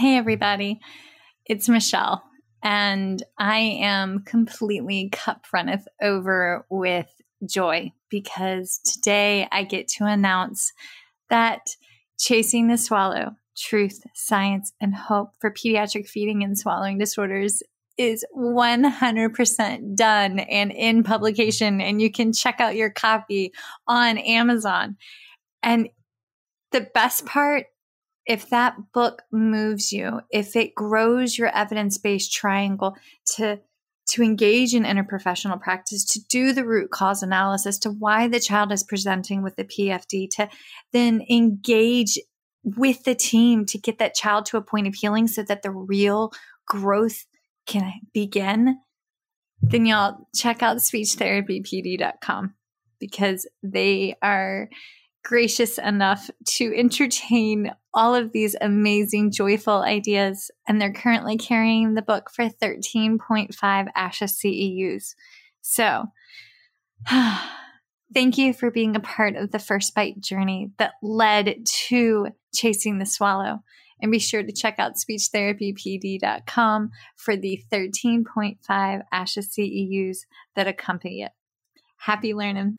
Hey, everybody. It's Michelle, and I am completely cup runneth over with joy because today I get to announce that Chasing the Swallow Truth, Science, and Hope for Pediatric Feeding and Swallowing Disorders is 100% done and in publication, and you can check out your copy on Amazon. And the best part, if that book moves you, if it grows your evidence based triangle to to engage in interprofessional practice, to do the root cause analysis to why the child is presenting with the PFD, to then engage with the team to get that child to a point of healing so that the real growth can begin, then y'all check out speechtherapypd.com because they are gracious enough to entertain all of these amazing, joyful ideas. And they're currently carrying the book for 13.5 ASHA CEUs. So, thank you for being a part of the first bite journey that led to chasing the swallow. And be sure to check out speechtherapypd.com for the 13.5 ASHA CEUs that accompany it. Happy learning.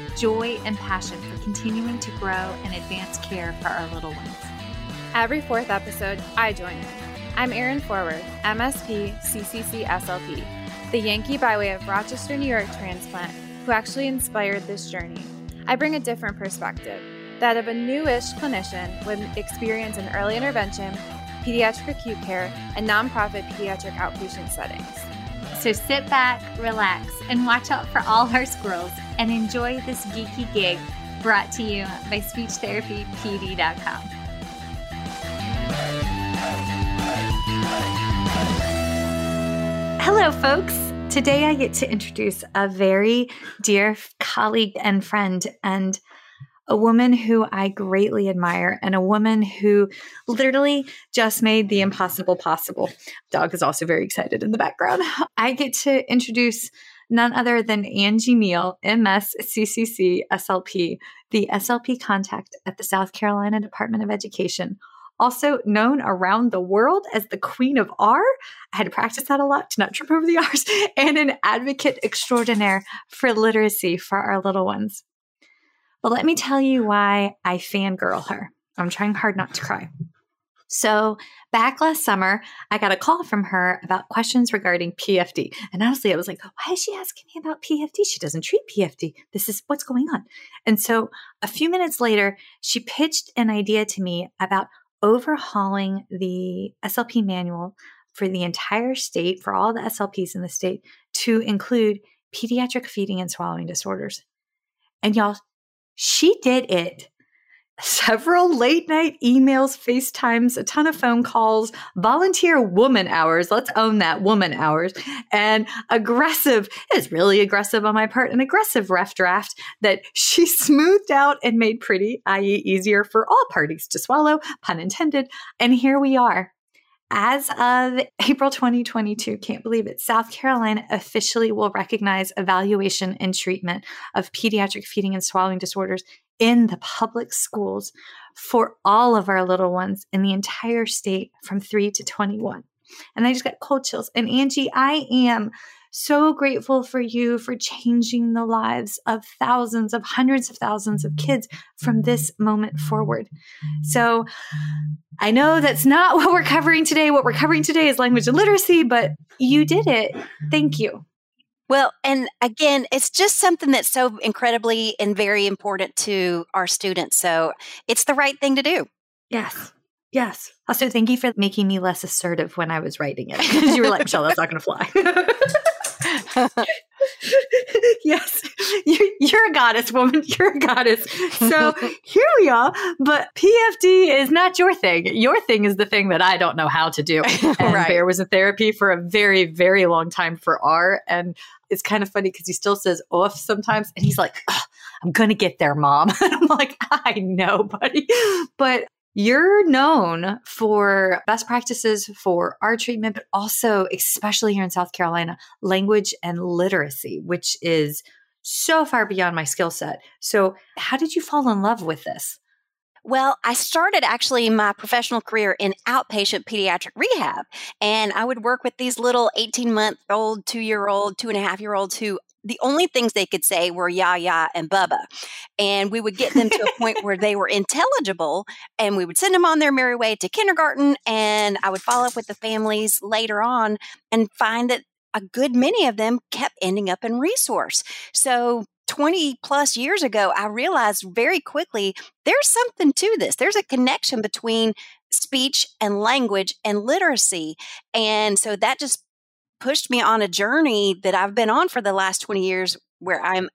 joy and passion for continuing to grow and advance care for our little ones. Every fourth episode, I join in. I'm Erin Forward, MSP CCC SLP, the Yankee by way of Rochester, New York transplant who actually inspired this journey. I bring a different perspective, that of a newish clinician with experience in early intervention, pediatric acute care, and nonprofit pediatric outpatient settings. So sit back, relax, and watch out for all our squirrels and enjoy this geeky gig brought to you by SpeechTherapyPD.com. Hello, folks. Today I get to introduce a very dear colleague and friend and a woman who I greatly admire and a woman who literally just made the impossible possible. Dog is also very excited in the background. I get to introduce none other than Angie Neal, MS, CCC, SLP, the SLP contact at the South Carolina Department of Education, also known around the world as the Queen of R. I had to practice that a lot to not trip over the R's, and an advocate extraordinaire for literacy for our little ones. But let me tell you why I fangirl her. I'm trying hard not to cry. So, back last summer, I got a call from her about questions regarding PFD. And honestly, I was like, why is she asking me about PFD? She doesn't treat PFD. This is what's going on. And so, a few minutes later, she pitched an idea to me about overhauling the SLP manual for the entire state, for all the SLPs in the state, to include pediatric feeding and swallowing disorders. And y'all, she did it several late night emails, FaceTimes, a ton of phone calls, volunteer woman hours. Let's own that woman hours. And aggressive, is really aggressive on my part, an aggressive ref draft that she smoothed out and made pretty, i.e., easier for all parties to swallow, pun intended. And here we are. As of April 2022, can't believe it, South Carolina officially will recognize evaluation and treatment of pediatric feeding and swallowing disorders in the public schools for all of our little ones in the entire state from 3 to 21. And I just got cold chills. And Angie, I am so grateful for you for changing the lives of thousands of hundreds of thousands of kids from this moment forward. So I know that's not what we're covering today. What we're covering today is language and literacy, but you did it. Thank you. Well, and again, it's just something that's so incredibly and very important to our students. So it's the right thing to do. Yes. Yes. Also, thank you for making me less assertive when I was writing it because you were like, Michelle, that's not going to fly. yes, you're, you're, a goddess, woman. You're a goddess. So here we are. But PFD is not your thing. Your thing is the thing that I don't know how to do. And right. Bear was a therapy for a very, very long time for R. And it's kind of funny because he still says off sometimes. And he's like, I'm going to get there, mom. And I'm like, I know, buddy. But you're known for best practices for R treatment, but also, especially here in South Carolina, language and literacy, which is so far beyond my skill set. So, how did you fall in love with this? Well, I started actually my professional career in outpatient pediatric rehab, and I would work with these little 18 month old, two year old, two and a half year olds who the only things they could say were ya ya and bubba and we would get them to a point where they were intelligible and we would send them on their merry way to kindergarten and i would follow up with the families later on and find that a good many of them kept ending up in resource. So 20 plus years ago i realized very quickly there's something to this there's a connection between speech and language and literacy and so that just pushed me on a journey that I've been on for the last 20 years where I'm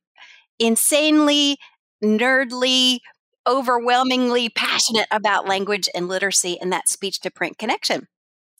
insanely, nerdly, overwhelmingly passionate about language and literacy and that speech to print connection.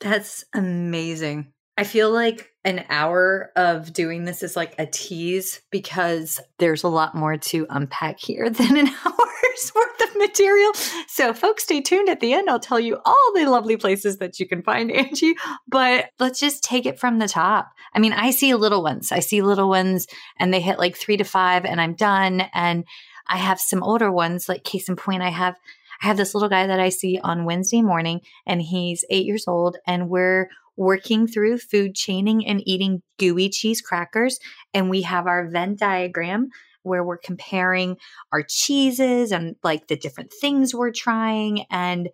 That's amazing. I feel like an hour of doing this is like a tease because there's a lot more to unpack here than an hour's worth of material. So, folks, stay tuned at the end. I'll tell you all the lovely places that you can find Angie, but let's just take it from the top. I mean, I see little ones, I see little ones, and they hit like three to five, and I'm done. And I have some older ones, like case in point, I have. I have this little guy that I see on Wednesday morning, and he's eight years old, and we're working through food chaining and eating gooey cheese crackers. And we have our Venn diagram where we're comparing our cheeses and like the different things we're trying. And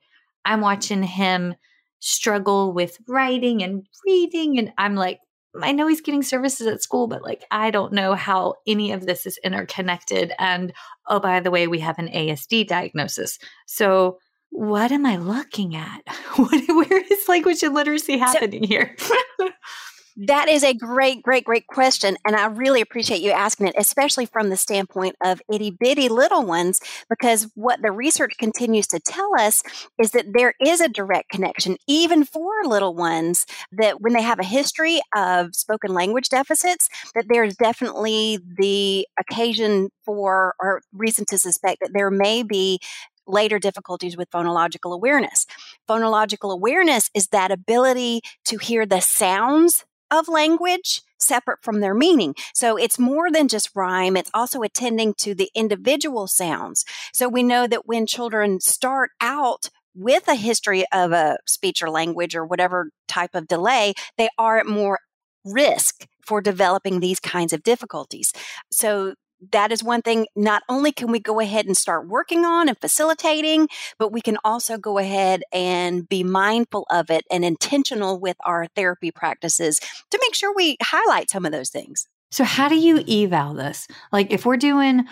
I'm watching him struggle with writing and reading. And I'm like, I know he's getting services at school, but like, I don't know how any of this is interconnected. And oh, by the way, we have an ASD diagnosis. So what am I looking at? What, where is language and literacy happening so, here? that is a great, great, great question. And I really appreciate you asking it, especially from the standpoint of itty bitty little ones, because what the research continues to tell us is that there is a direct connection, even for little ones, that when they have a history of spoken language deficits, that there's definitely the occasion for or reason to suspect that there may be later difficulties with phonological awareness. Phonological awareness is that ability to hear the sounds of language separate from their meaning. So it's more than just rhyme, it's also attending to the individual sounds. So we know that when children start out with a history of a speech or language or whatever type of delay, they are at more risk for developing these kinds of difficulties. So that is one thing. Not only can we go ahead and start working on and facilitating, but we can also go ahead and be mindful of it and intentional with our therapy practices to make sure we highlight some of those things. So, how do you eval this? Like, if we're doing,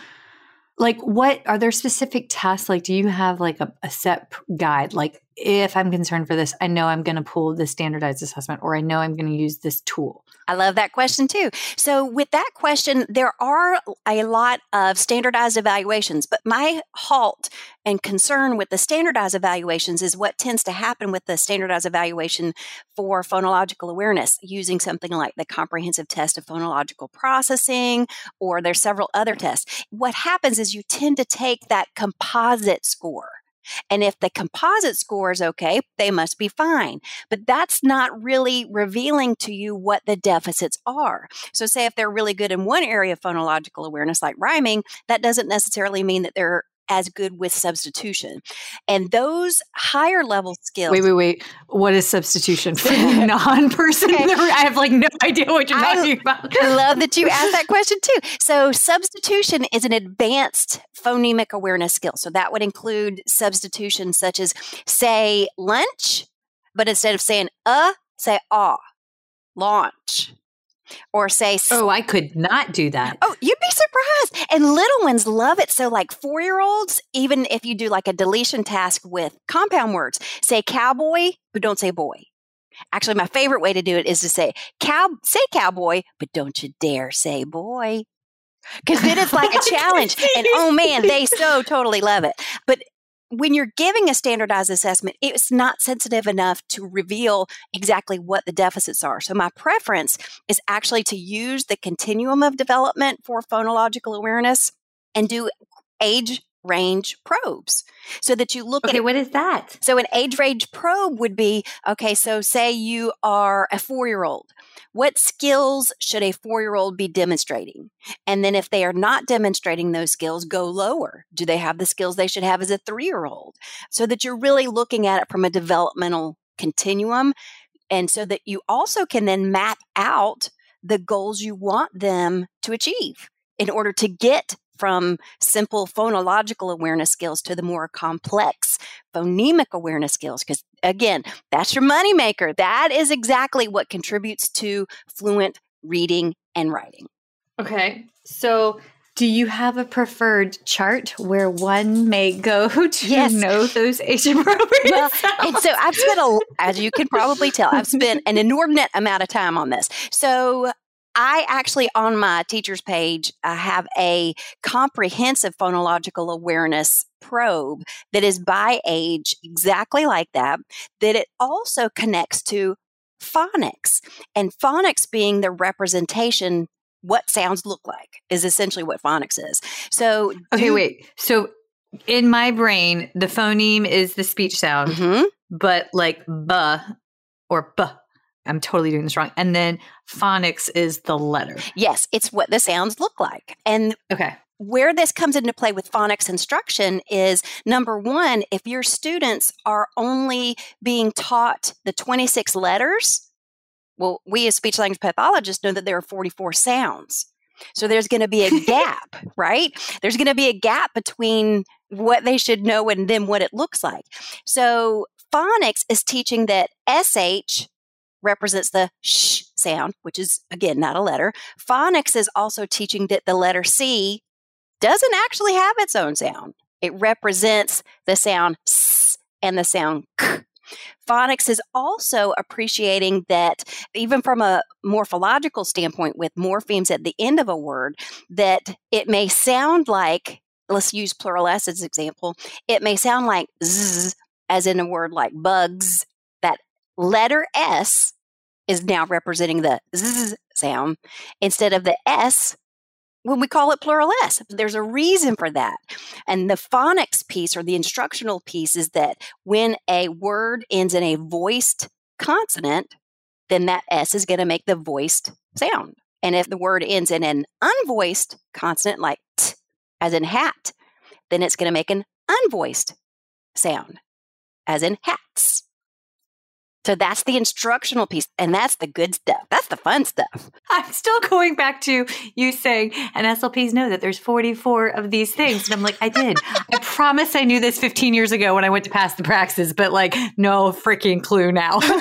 like, what are there specific tests? Like, do you have like a, a set guide? Like, if I'm concerned for this, I know I'm going to pull the standardized assessment or I know I'm going to use this tool. I love that question too. So, with that question, there are a lot of standardized evaluations, but my halt and concern with the standardized evaluations is what tends to happen with the standardized evaluation for phonological awareness using something like the comprehensive test of phonological processing, or there's several other tests. What happens is you tend to take that composite score and if the composite score is okay, they must be fine. But that's not really revealing to you what the deficits are. So, say if they're really good in one area of phonological awareness, like rhyming, that doesn't necessarily mean that they're as good with substitution. And those higher level skills. Wait, wait, wait. What is substitution for the non person? Okay. I have like no idea what you're I talking about. I love that you asked that question too. So, substitution is an advanced phonemic awareness skill. So, that would include substitution such as say lunch, but instead of saying uh, say ah, launch or say oh i could not do that oh you'd be surprised and little ones love it. So like four year olds even if you do like a deletion task with compound words say cowboy but don't say boy. Actually my favorite way to do it is to say cow say cowboy but don't you dare say boy. Because then it's like a challenge and oh man they so totally love it. But when you're giving a standardized assessment, it's not sensitive enough to reveal exactly what the deficits are. So, my preference is actually to use the continuum of development for phonological awareness and do age range probes so that you look okay, at what is that so an age range probe would be okay so say you are a four year old what skills should a four year old be demonstrating? And then if they are not demonstrating those skills, go lower. Do they have the skills they should have as a three year old? So that you're really looking at it from a developmental continuum. And so that you also can then map out the goals you want them to achieve in order to get from simple phonological awareness skills to the more complex phonemic awareness skills. Because again, that's your moneymaker. That is exactly what contributes to fluent reading and writing. Okay. So do you have a preferred chart where one may go to yes. know those age appropriate? Well, and so I've spent a, as you can probably tell, I've spent an inordinate amount of time on this. So I actually, on my teacher's page, I have a comprehensive phonological awareness probe that is by age, exactly like that, that it also connects to phonics. And phonics being the representation, what sounds look like, is essentially what phonics is. So, okay, do, wait. So, in my brain, the phoneme is the speech sound, mm-hmm. but like "b" or "b" I'm totally doing this wrong. And then phonics is the letter. Yes, it's what the sounds look like. And okay. Where this comes into play with phonics instruction is number one, if your students are only being taught the 26 letters, well, we as speech language pathologists know that there are 44 sounds. So there's going to be a gap, right? There's going to be a gap between what they should know and then what it looks like. So phonics is teaching that SH represents the sh sound, which is again not a letter. Phonics is also teaching that the letter C doesn't actually have its own sound. It represents the sound s and the sound k. Phonics is also appreciating that, even from a morphological standpoint, with morphemes at the end of a word, that it may sound like, let's use plural S as an example, it may sound like z, as in a word like bugs, letter S is now representing the Z sound instead of the S when we call it plural S. There's a reason for that. And the phonics piece or the instructional piece is that when a word ends in a voiced consonant, then that S is going to make the voiced sound. And if the word ends in an unvoiced consonant like t, as in hat, then it's going to make an unvoiced sound, as in hats. So that's the instructional piece, and that's the good stuff. That's the fun stuff. I'm still going back to you saying, and SLPs know that there's 44 of these things. And I'm like, I did. I promise I knew this 15 years ago when I went to pass the praxis, but like, no freaking clue now. so like,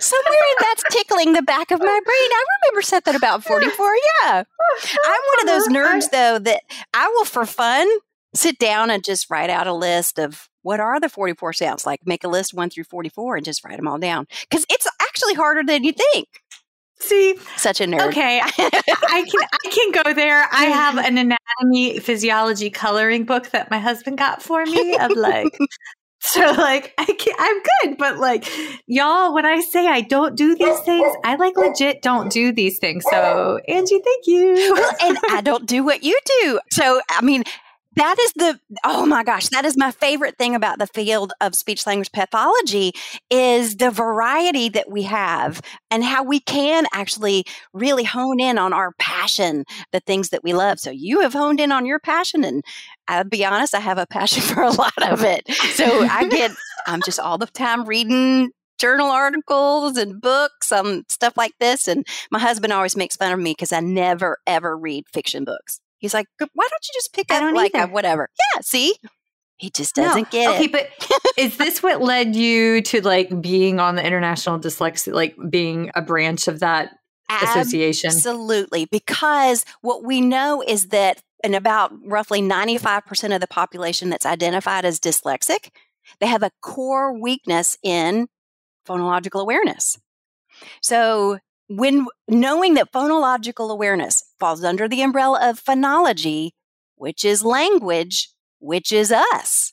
somewhere that's tickling the back of my brain. I remember something about 44. Yeah. I'm one of those nerds, though, that I will, for fun, sit down and just write out a list of what are the 44 sounds like make a list 1 through 44 and just write them all down because it's actually harder than you think See, such a nerd. Okay, I can I can go there. I have an anatomy physiology coloring book that my husband got for me of like so like I can, I'm good, but like y'all, when I say I don't do these things, I like legit don't do these things. So Angie, thank you. Well, and I don't do what you do. So I mean, that is the oh my gosh that is my favorite thing about the field of speech language pathology is the variety that we have and how we can actually really hone in on our passion the things that we love. So you have honed in on your passion and i'll be honest i have a passion for a lot of it. So i get i'm just all the time reading journal articles and books on stuff like this and my husband always makes fun of me because i never ever read fiction books He's like, why don't you just pick up like a whatever? Yeah, see? He just doesn't no. get okay, it. Okay, but is this what led you to like being on the International Dyslexia, like being a branch of that association? Absolutely. Because what we know is that in about roughly 95% of the population that's identified as dyslexic, they have a core weakness in phonological awareness. So when knowing that phonological awareness falls under the umbrella of phonology, which is language, which is us.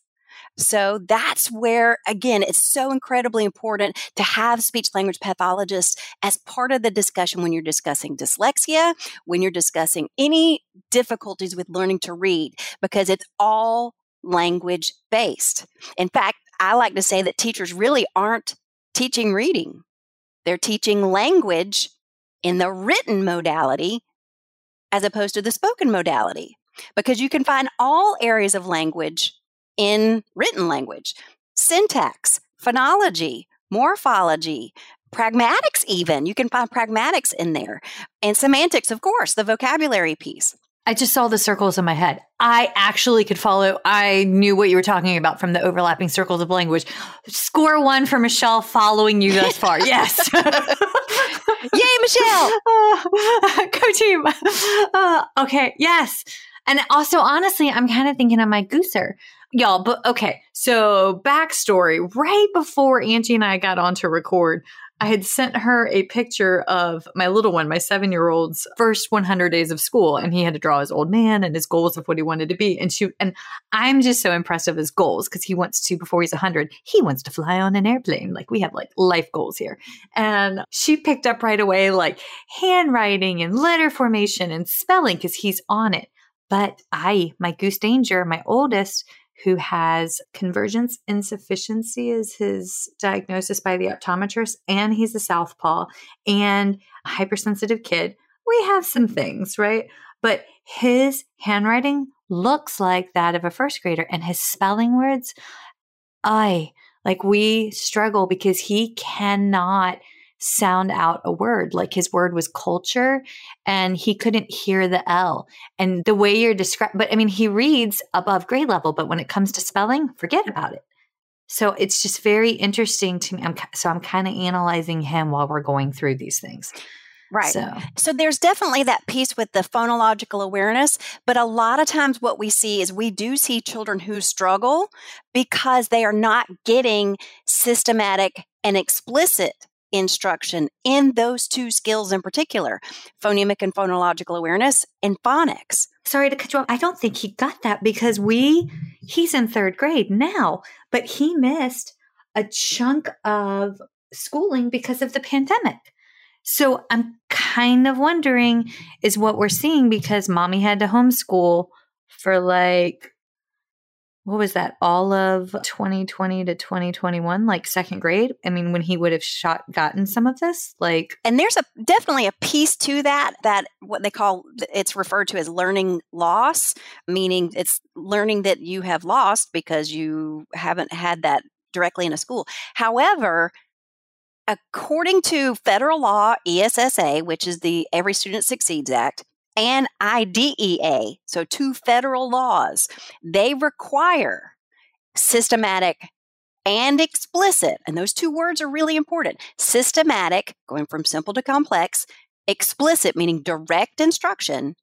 So that's where, again, it's so incredibly important to have speech language pathologists as part of the discussion when you're discussing dyslexia, when you're discussing any difficulties with learning to read, because it's all language based. In fact, I like to say that teachers really aren't teaching reading. They're teaching language in the written modality as opposed to the spoken modality because you can find all areas of language in written language syntax, phonology, morphology, pragmatics, even. You can find pragmatics in there, and semantics, of course, the vocabulary piece. I just saw the circles in my head. I actually could follow. I knew what you were talking about from the overlapping circles of language. Score one for Michelle following you thus far. yes. Yay, Michelle. Uh, go team. Uh, okay. Yes. And also, honestly, I'm kind of thinking of my gooser. Y'all, but okay. So, backstory right before Angie and I got on to record, I had sent her a picture of my little one, my seven year old's first 100 days of school. And he had to draw his old man and his goals of what he wanted to be. And she, and I'm just so impressed of his goals because he wants to, before he's 100, he wants to fly on an airplane. Like we have like life goals here. And she picked up right away like handwriting and letter formation and spelling because he's on it. But I, my goose danger, my oldest, who has convergence insufficiency is his diagnosis by the optometrist, and he's a southpaw and a hypersensitive kid. We have some things, right? But his handwriting looks like that of a first grader, and his spelling words, I like we struggle because he cannot sound out a word. Like his word was culture and he couldn't hear the L. And the way you're describing, but I mean, he reads above grade level, but when it comes to spelling, forget about it. So it's just very interesting to me. I'm, so I'm kind of analyzing him while we're going through these things. Right. So. so there's definitely that piece with the phonological awareness, but a lot of times what we see is we do see children who struggle because they are not getting systematic and explicit instruction in those two skills in particular phonemic and phonological awareness and phonics. Sorry to cut you off. I don't think he got that because we, he's in third grade now, but he missed a chunk of schooling because of the pandemic. So I'm kind of wondering is what we're seeing because mommy had to homeschool for like what was that all of 2020 to 2021 like second grade? I mean when he would have shot gotten some of this like and there's a definitely a piece to that that what they call it's referred to as learning loss meaning it's learning that you have lost because you haven't had that directly in a school. However according to federal law essa which is the every student succeeds act and IDEA, so two federal laws, they require systematic and explicit, and those two words are really important. Systematic, going from simple to complex, explicit, meaning direct instruction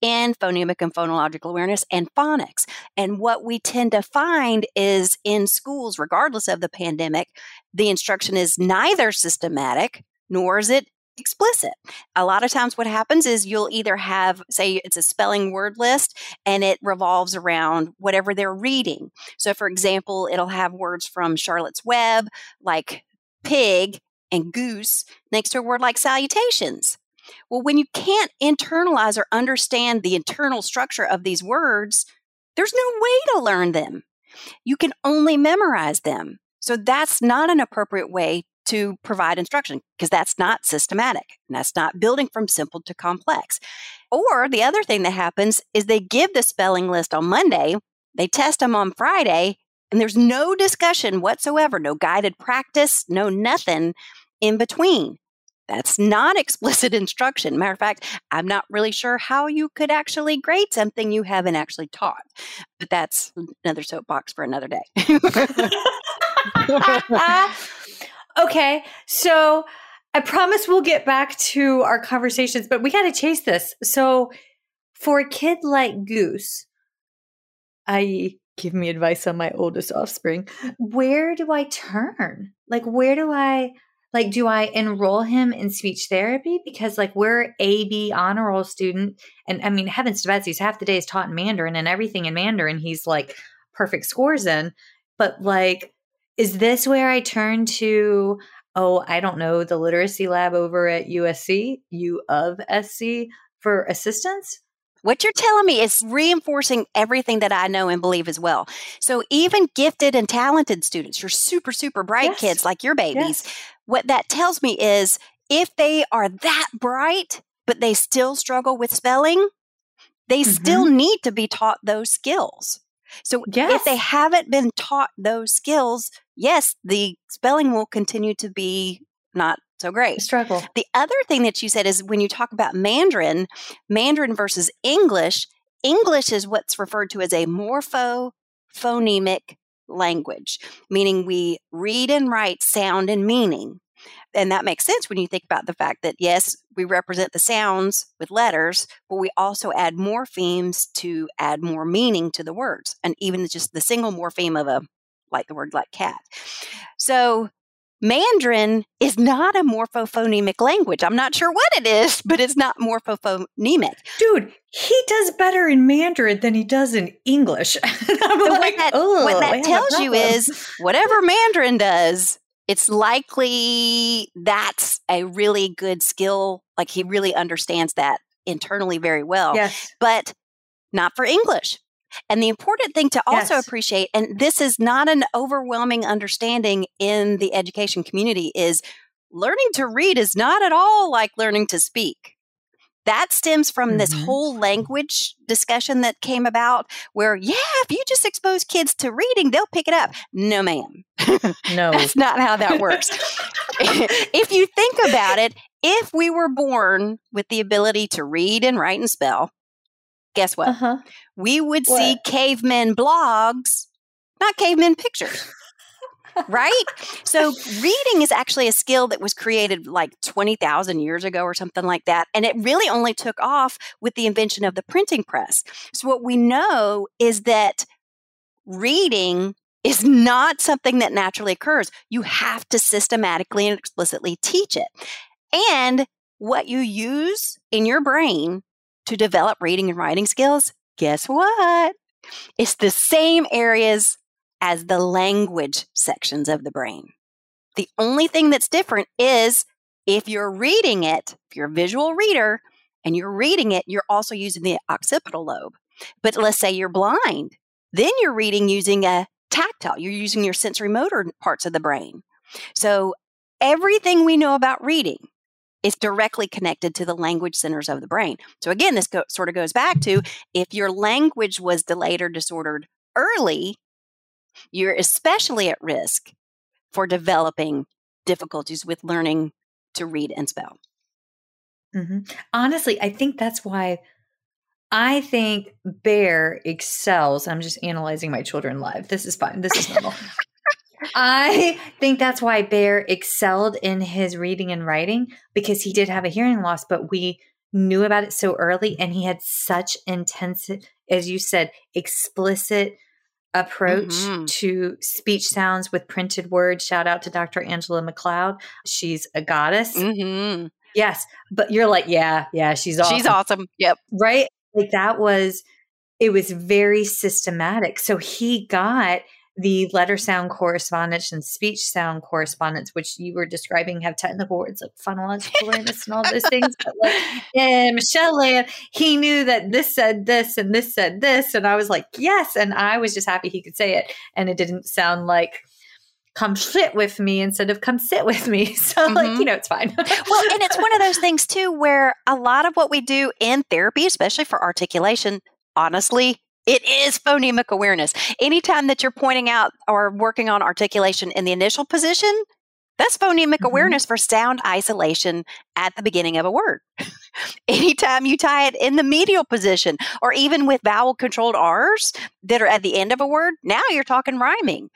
in phonemic and phonological awareness and phonics. And what we tend to find is in schools, regardless of the pandemic, the instruction is neither systematic nor is it explicit. A lot of times, what happens is you'll either have, say, it's a spelling word list and it revolves around whatever they're reading. So, for example, it'll have words from Charlotte's Web like pig and goose next to a word like salutations. Well, when you can't internalize or understand the internal structure of these words, there's no way to learn them. You can only memorize them. So that's not an appropriate way to provide instruction because that's not systematic and that's not building from simple to complex. Or the other thing that happens is they give the spelling list on Monday, they test them on Friday, and there's no discussion whatsoever, no guided practice, no nothing in between. That's not explicit instruction. Matter of fact, I'm not really sure how you could actually grade something you haven't actually taught. But that's another soapbox for another day. okay, so I promise we'll get back to our conversations, but we got to chase this. So, for a kid like Goose, I give me advice on my oldest offspring. Where do I turn? Like, where do I? Like, do I enroll him in speech therapy? Because, like, we're a B honor roll student. And I mean, heavens to Betsy's half the day is taught in Mandarin and everything in Mandarin, he's like perfect scores in. But, like, is this where I turn to, oh, I don't know, the literacy lab over at USC, U of SC for assistance? What you're telling me is reinforcing everything that I know and believe as well. So even gifted and talented students, your super, super bright yes. kids like your babies, yes. what that tells me is if they are that bright, but they still struggle with spelling, they mm-hmm. still need to be taught those skills. So yes. if they haven't been taught those skills, yes, the spelling will continue to be not so great. Struggle. The other thing that you said is when you talk about Mandarin, Mandarin versus English, English is what's referred to as a morpho phonemic language, meaning we read and write sound and meaning. And that makes sense when you think about the fact that, yes, we represent the sounds with letters, but we also add morphemes to add more meaning to the words. And even just the single morpheme of a, like the word like cat. So Mandarin is not a morphophonemic language. I'm not sure what it is, but it's not morphophonemic. Dude, he does better in Mandarin than he does in English. I'm like, what that, what that tells you is whatever Mandarin does, it's likely that's a really good skill. Like he really understands that internally very well. Yes. But not for English. And the important thing to also yes. appreciate, and this is not an overwhelming understanding in the education community, is learning to read is not at all like learning to speak. That stems from mm-hmm. this whole language discussion that came about where, yeah, if you just expose kids to reading, they'll pick it up. No, ma'am. No. That's not how that works. if you think about it, if we were born with the ability to read and write and spell, guess what? Uh-huh. We would what? see cavemen blogs, not cavemen pictures. Right? So reading is actually a skill that was created like 20,000 years ago or something like that. And it really only took off with the invention of the printing press. So what we know is that reading is not something that naturally occurs. You have to systematically and explicitly teach it. And what you use in your brain to develop reading and writing skills, guess what? It's the same areas as the language sections of the brain. The only thing that's different is if you're reading it, if you're a visual reader and you're reading it, you're also using the occipital lobe. But let's say you're blind, then you're reading using a tactile, you're using your sensory motor parts of the brain. So everything we know about reading is directly connected to the language centers of the brain. So again, this go- sort of goes back to if your language was delayed or disordered early, you're especially at risk for developing difficulties with learning to read and spell. Mm-hmm. Honestly, I think that's why I think Bear excels. I'm just analyzing my children live. This is fine. This is normal. I think that's why Bear excelled in his reading and writing because he did have a hearing loss, but we knew about it so early and he had such intense, as you said, explicit approach mm-hmm. to speech sounds with printed words. Shout out to Dr. Angela McLeod. She's a goddess. Mm-hmm. Yes. But you're like, yeah, yeah, she's awesome. She's awesome. Yep. Right? Like that was, it was very systematic. So he got the letter sound correspondence and speech sound correspondence, which you were describing, have technical words like phonological awareness and all those things. But like, and Michelle Land, he knew that this said this and this said this. And I was like, yes. And I was just happy he could say it. And it didn't sound like, come sit with me instead of come sit with me. So, mm-hmm. like, you know, it's fine. well, and it's one of those things too where a lot of what we do in therapy, especially for articulation, honestly, it is phonemic awareness. Anytime that you're pointing out or working on articulation in the initial position, that's phonemic mm-hmm. awareness for sound isolation at the beginning of a word. Anytime you tie it in the medial position or even with vowel controlled R's that are at the end of a word, now you're talking rhyming.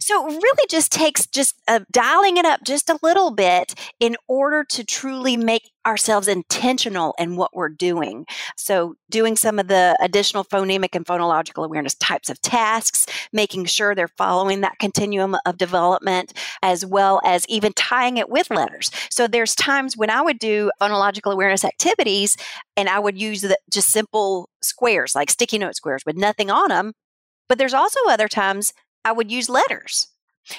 So it really just takes just uh, dialing it up just a little bit in order to truly make ourselves intentional in what we're doing. So, doing some of the additional phonemic and phonological awareness types of tasks, making sure they're following that continuum of development, as well as even tying it with letters. So, there's times when I would do phonological awareness activities and I would use the, just simple squares, like sticky note squares with nothing on them. But there's also other times I would use letters.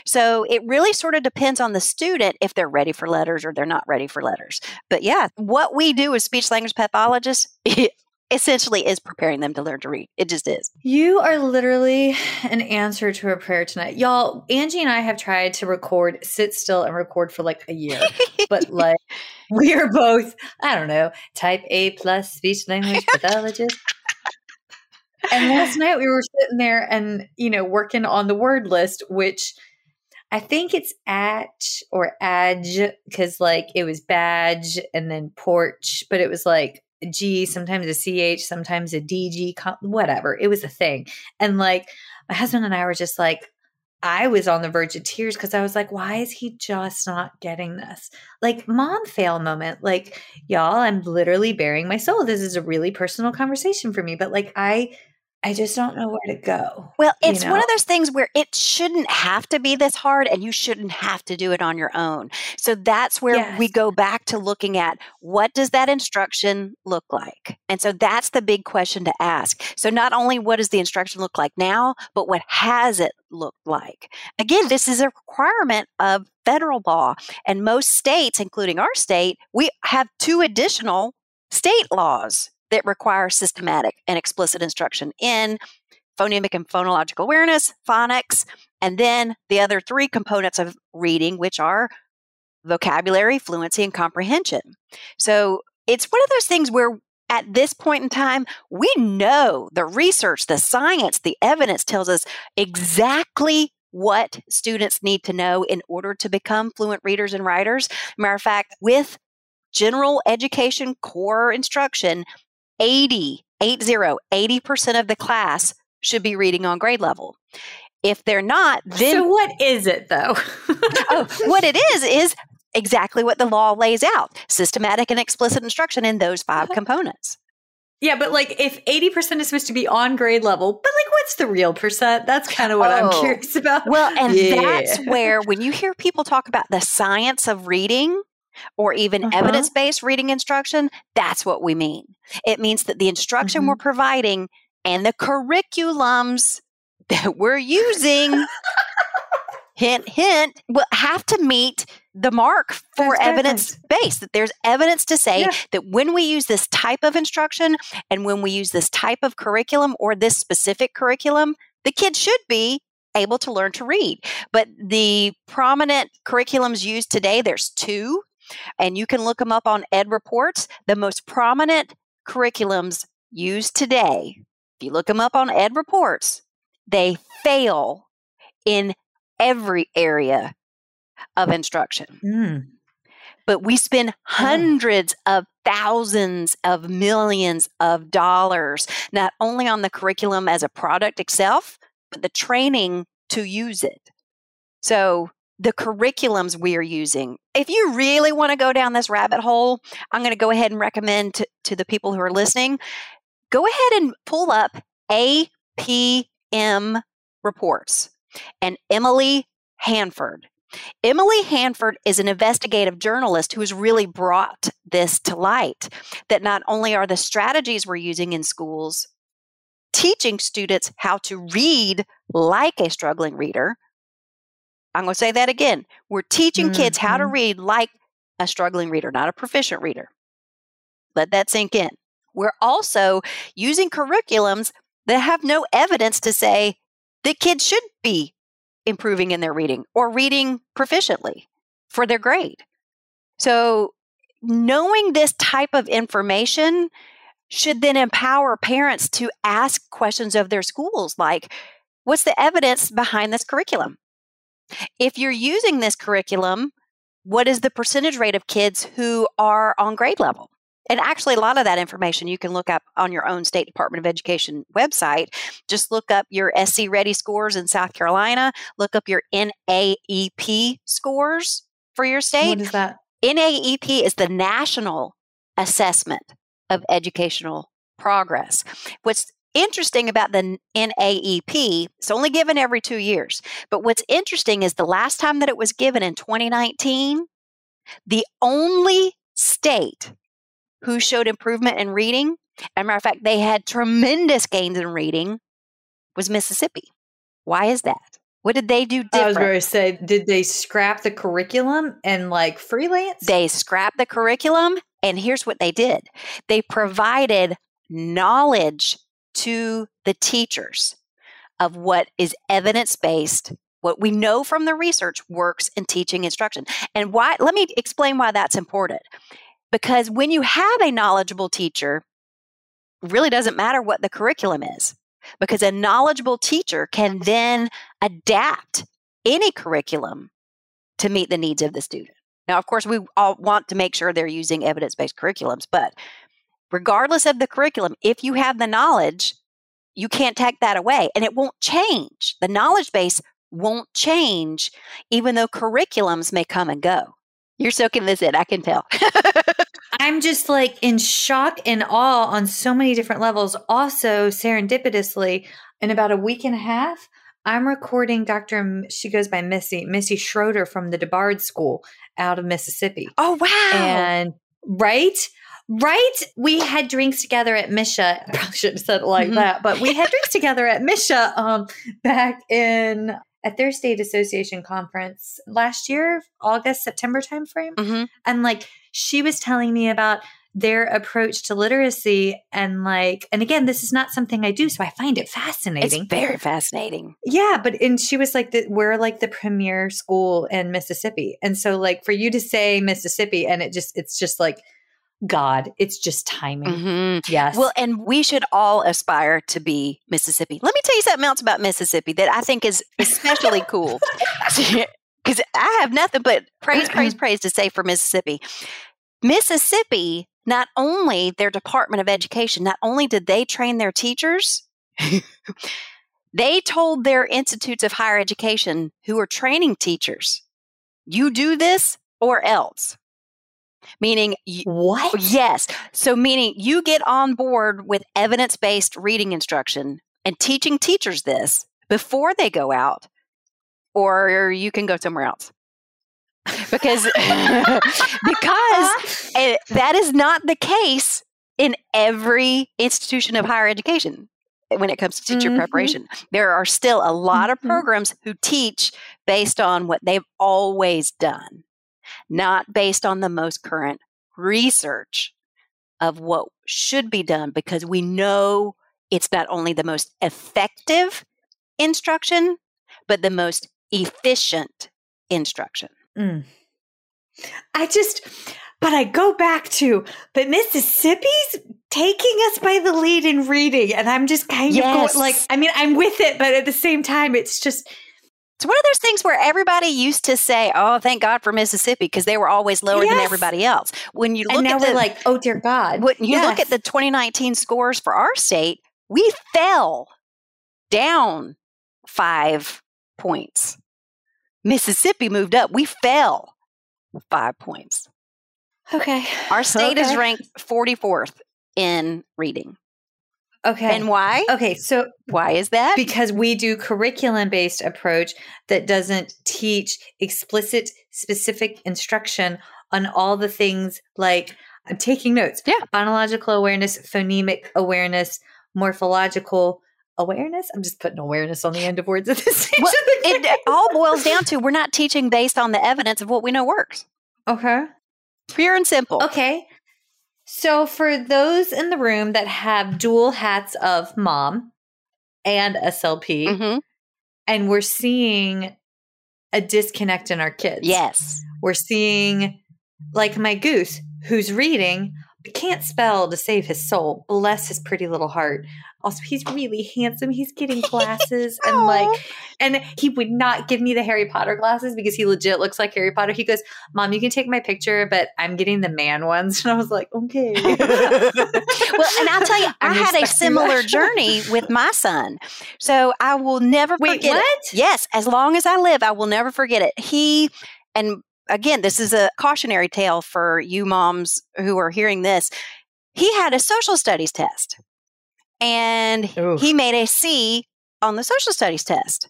So it really sort of depends on the student if they're ready for letters or they're not ready for letters. But yeah, what we do as speech language pathologists essentially is preparing them to learn to read. It just is. You are literally an answer to a prayer tonight. Y'all, Angie and I have tried to record, sit still and record for like a year. but like we are both, I don't know, type A plus speech language pathologist. and last night we were sitting there and, you know, working on the word list, which I think it's at or adge because like it was badge and then porch, but it was like G, sometimes a CH, sometimes a DG, whatever. It was a thing. And like my husband and I were just like, I was on the verge of tears because I was like, why is he just not getting this? Like, mom fail moment. Like, y'all, I'm literally bearing my soul. This is a really personal conversation for me, but like, I I just don't know where to go. Well, it's you know? one of those things where it shouldn't have to be this hard and you shouldn't have to do it on your own. So that's where yes. we go back to looking at what does that instruction look like? And so that's the big question to ask. So not only what does the instruction look like now, but what has it looked like? Again, this is a requirement of federal law and most states including our state, we have two additional state laws that require systematic and explicit instruction in phonemic and phonological awareness, phonics, and then the other three components of reading, which are vocabulary, fluency, and comprehension. So it's one of those things where at this point in time, we know the research, the science, the evidence tells us exactly what students need to know in order to become fluent readers and writers. Matter of fact, with general education core instruction, 80, 80, 80% of the class should be reading on grade level. If they're not, then. So, what is it though? oh, what it is, is exactly what the law lays out systematic and explicit instruction in those five uh-huh. components. Yeah, but like if 80% is supposed to be on grade level, but like what's the real percent? That's kind of what oh, I'm curious about. Well, and yeah. that's where when you hear people talk about the science of reading, or even uh-huh. evidence based reading instruction, that's what we mean. It means that the instruction mm-hmm. we're providing and the curriculums that we're using, hint, hint, will have to meet the mark for evidence based. That there's evidence to say yeah. that when we use this type of instruction and when we use this type of curriculum or this specific curriculum, the kids should be able to learn to read. But the prominent curriculums used today, there's two and you can look them up on Ed Reports. The most prominent curriculums used today, if you look them up on Ed Reports, they fail in every area of instruction. Mm. But we spend hundreds oh. of thousands of millions of dollars, not only on the curriculum as a product itself, but the training to use it. So the curriculums we are using. If you really want to go down this rabbit hole, I'm going to go ahead and recommend to, to the people who are listening go ahead and pull up APM reports. And Emily Hanford Emily Hanford is an investigative journalist who has really brought this to light that not only are the strategies we're using in schools teaching students how to read like a struggling reader. I'm going to say that again. We're teaching mm-hmm. kids how to mm-hmm. read like a struggling reader, not a proficient reader. Let that sink in. We're also using curriculums that have no evidence to say that kids should be improving in their reading or reading proficiently for their grade. So, knowing this type of information should then empower parents to ask questions of their schools like, what's the evidence behind this curriculum? If you're using this curriculum, what is the percentage rate of kids who are on grade level? And actually, a lot of that information you can look up on your own State Department of Education website. Just look up your SC Ready scores in South Carolina, look up your NAEP scores for your state. What is that? NAEP is the national assessment of educational progress. What's interesting about the NAEP, it's only given every two years. But what's interesting is the last time that it was given in 2019, the only state who showed improvement in reading, as a matter of fact, they had tremendous gains in reading, was Mississippi. Why is that? What did they do different? I was going to say, did they scrap the curriculum and like freelance? They scrapped the curriculum and here's what they did they provided knowledge to the teachers of what is evidence based, what we know from the research works in teaching instruction. And why, let me explain why that's important. Because when you have a knowledgeable teacher, really doesn't matter what the curriculum is, because a knowledgeable teacher can then adapt any curriculum to meet the needs of the student. Now, of course, we all want to make sure they're using evidence based curriculums, but regardless of the curriculum, if you have the knowledge, you can't take that away and it won't change. The knowledge base won't change, even though curriculums may come and go. You're soaking this in, I can tell. I'm just like in shock and awe on so many different levels. Also, serendipitously, in about a week and a half, I'm recording Dr. She goes by Missy, Missy Schroeder from the DuBard School out of Mississippi. Oh, wow. And right? Right? We had drinks together at MSHSAA. I probably shouldn't have said it like mm-hmm. that, but we had drinks together at MSHSAA um, back in at their state association conference last year, August, September timeframe. Mm-hmm. And like she was telling me about their approach to literacy and like and again this is not something i do so i find it fascinating it's very fascinating yeah but and she was like that we're like the premier school in mississippi and so like for you to say mississippi and it just it's just like god it's just timing. Mm-hmm. yes. Well and we should all aspire to be mississippi. Let me tell you something else about mississippi that i think is especially cool. Because i have nothing but praise praise praise to say for mississippi. Mississippi not only their Department of Education, not only did they train their teachers, they told their institutes of higher education who are training teachers, you do this or else. Meaning, what? Yes. So, meaning you get on board with evidence based reading instruction and teaching teachers this before they go out, or you can go somewhere else because because it, that is not the case in every institution of higher education when it comes to teacher mm-hmm. preparation. There are still a lot of mm-hmm. programs who teach based on what they've always done, not based on the most current research of what should be done because we know it's not only the most effective instruction, but the most efficient instruction. Mm. I just, but I go back to, but Mississippi's taking us by the lead in reading. And I'm just kind yes. of going, like, I mean, I'm with it, but at the same time, it's just, it's one of those things where everybody used to say, "Oh, thank God for Mississippi," because they were always lower yes. than everybody else. When you look and now at the, we're like, "Oh dear God!" When you yes. look at the 2019 scores for our state, we fell down five points. Mississippi moved up. We fell five points. Okay. Our state okay. is ranked 44th in reading. Okay. And why? okay. So Why is that? because we do curriculum based approach that doesn't teach explicit specific instruction on all the things like I'm taking notes. Yeah. Phonological awareness, phonemic awareness, morphological awareness. I'm just putting awareness on the end of words at this stage. Well, it all boils down to we're not teaching based on the evidence of what we know works. okay. Pure and simple. Okay. So for those in the room that have dual hats of mom and SLP, Mhm. and we're seeing a disconnect in our kids. Yes. We're seeing like my goose who's reading can't spell to save his soul. Bless his pretty little heart. Also, he's really handsome. He's getting glasses and like and he would not give me the Harry Potter glasses because he legit looks like Harry Potter. He goes, Mom, you can take my picture, but I'm getting the man ones. And I was like, okay. well, and I'll tell you, I I'm had a similar journey with my son. So I will never Wait, forget it. Yes, as long as I live, I will never forget it. He, and again, this is a cautionary tale for you moms who are hearing this. He had a social studies test and Oof. he made a C on the social studies test.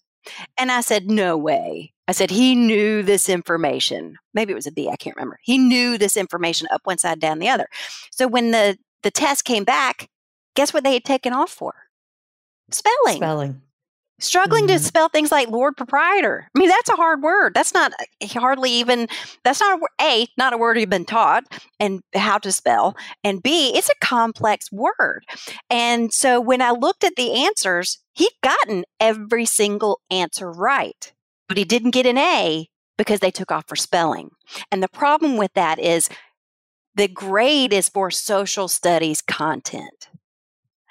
And I said, No way. I said, He knew this information. Maybe it was a B, I can't remember. He knew this information up one side, down the other. So when the, the test came back, guess what they had taken off for? Spelling Spelling. Struggling to Mhm. spell things like lord proprietor. I mean that's a hard word. That's not uh, hardly even that's not a not a word you've been taught and how to spell and b it's a complex word. And so when i looked at the answers he'd gotten every single answer right but he didn't get an a because they took off for spelling. And the problem with that is the grade is for social studies content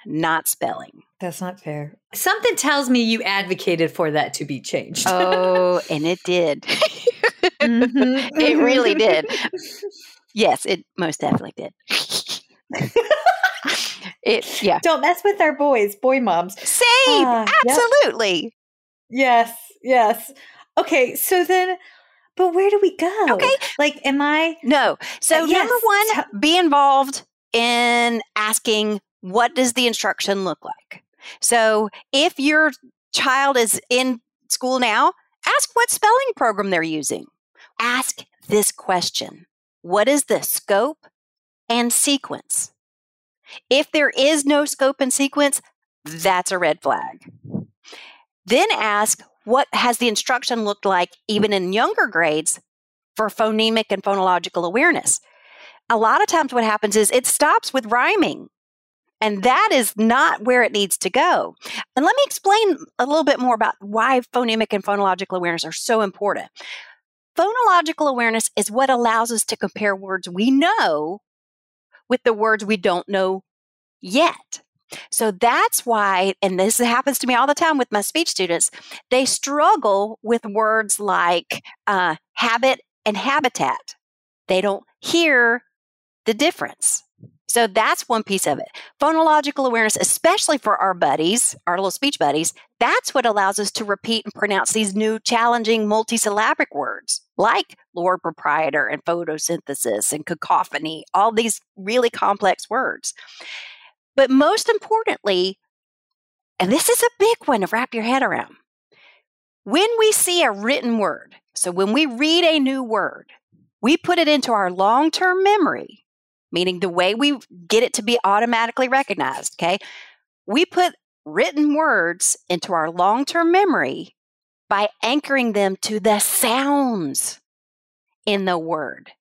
not spelling That's not fair. Something tells me you advocated for that to be changed. Oh, and it did. Mhm. it really did. Yes, it most definitely did. it yeah. Don't mess with our boys, boy moms. Same. Yep. absolutely. Yes, yes. Okay, so then, but where do we go? Okay. Like, am I? No. So Uh, yes, number one, be involved in asking what does the instruction look like? So if your child is in school now, ask what spelling program they're using. Ask this question. What is the scope and sequence? If there is no scope and sequence, that's a red flag. Then ask what has the instruction looked like even in younger grades for phonemic and phonological awareness. A lot of times, what happens is it stops with rhyming, and that is not where it needs to go. And let me explain a little bit more about why phonemic and phonological awareness are so important. Phonological awareness is what allows us to compare words we know with the words we don't know yet. So that's why, and this happens to me all the time with my speech students, they struggle with words like uh, habit and habitat. They don't hear the difference. So that's one piece of it. Phonological awareness, especially for our buddies, our little speech buddies, that's what allows us to repeat and pronounce these new challenging multisyllabic words like Lord Proprietor and photosynthesis and cacophony, all these really complex words. But most importantly, and this is a big one to wrap your head around, when we see a written word, so when we read a new word, we put it into our long term memory, meaning the way we get it to be automatically recognized, okay? We put written words into our long term memory by anchoring them to the sounds in the word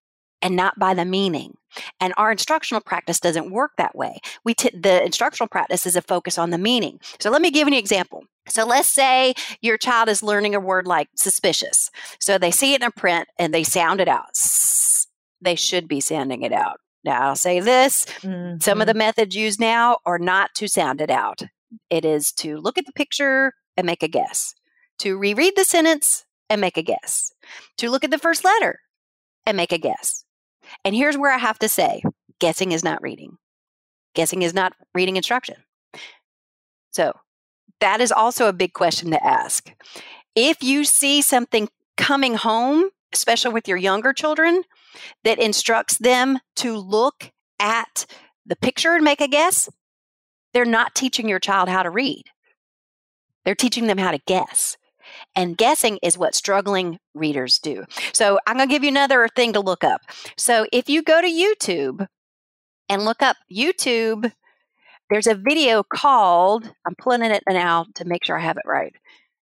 and not by the meaning. And our instructional practice doesn't work that way. We t- the instructional practice is a focus on the meaning. So let me give you an example. So let's say your child is learning a word like suspicious. So they see it in a print and they sound it out. They should be sounding it out. Now I'll say this some of the mm-hmm. methods used now are not to sound it out. It is to look at the picture and make a guess, to reread the sentence and make a guess, to look at the first letter and make a guess. And here's where I have to say guessing is not reading, guessing is not reading instruction. So that is also a big question to ask. If you see something coming home, especially with your younger children, that instructs them to look at the picture and make a guess, they're not teaching your child how to read. They're teaching them how to guess. And guessing is what struggling readers do. So I'm going to give you another thing to look up. So if you go to YouTube and look up YouTube, there's a video called, I'm pulling it now to make sure I have it right.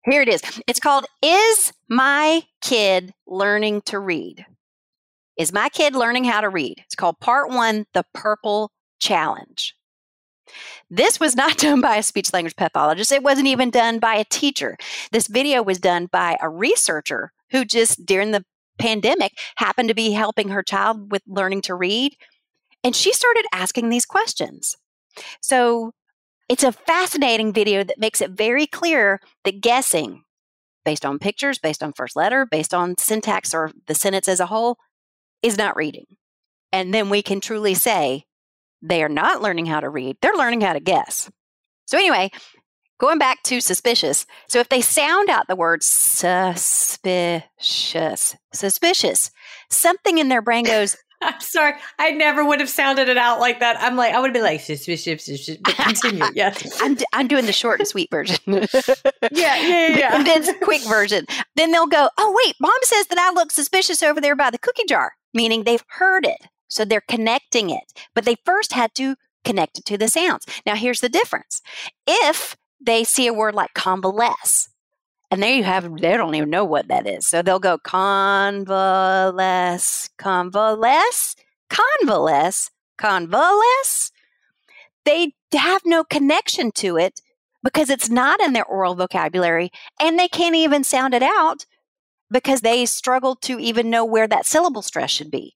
Here it is. It's called Is My Kid Learning to Read? Is My Kid Learning How to Read? It's called Part One The Purple Challenge. This was not done by a speech language pathologist. It wasn't even done by a teacher. This video was done by a researcher who just during the pandemic happened to be helping her child with learning to read. And she started asking these questions. So it's a fascinating video that makes it very clear that guessing, based on pictures, based on first letter, based on syntax or the sentence as a whole, is not reading. And then we can truly say they are not learning how to read, they're learning how to guess. So, anyway, going back to suspicious. So, if they sound out the word suspicious, suspicious, something in their brain goes, I'm sorry. I never would have sounded it out like that. I'm like, I would be like, suspicious, suspicious. But continue. Yes. I'm, I'm doing the short and sweet version. yeah, yeah, yeah. and then quick version. Then they'll go, oh, wait, mom says that I look suspicious over there by the cookie jar, meaning they've heard it. So they're connecting it. But they first had to connect it to the sounds. Now, here's the difference. If they see a word like convalesce, and there you have, they don't even know what that is. So they'll go convalesce, convalesce, convalesce, convalesce. They have no connection to it because it's not in their oral vocabulary and they can't even sound it out because they struggle to even know where that syllable stress should be.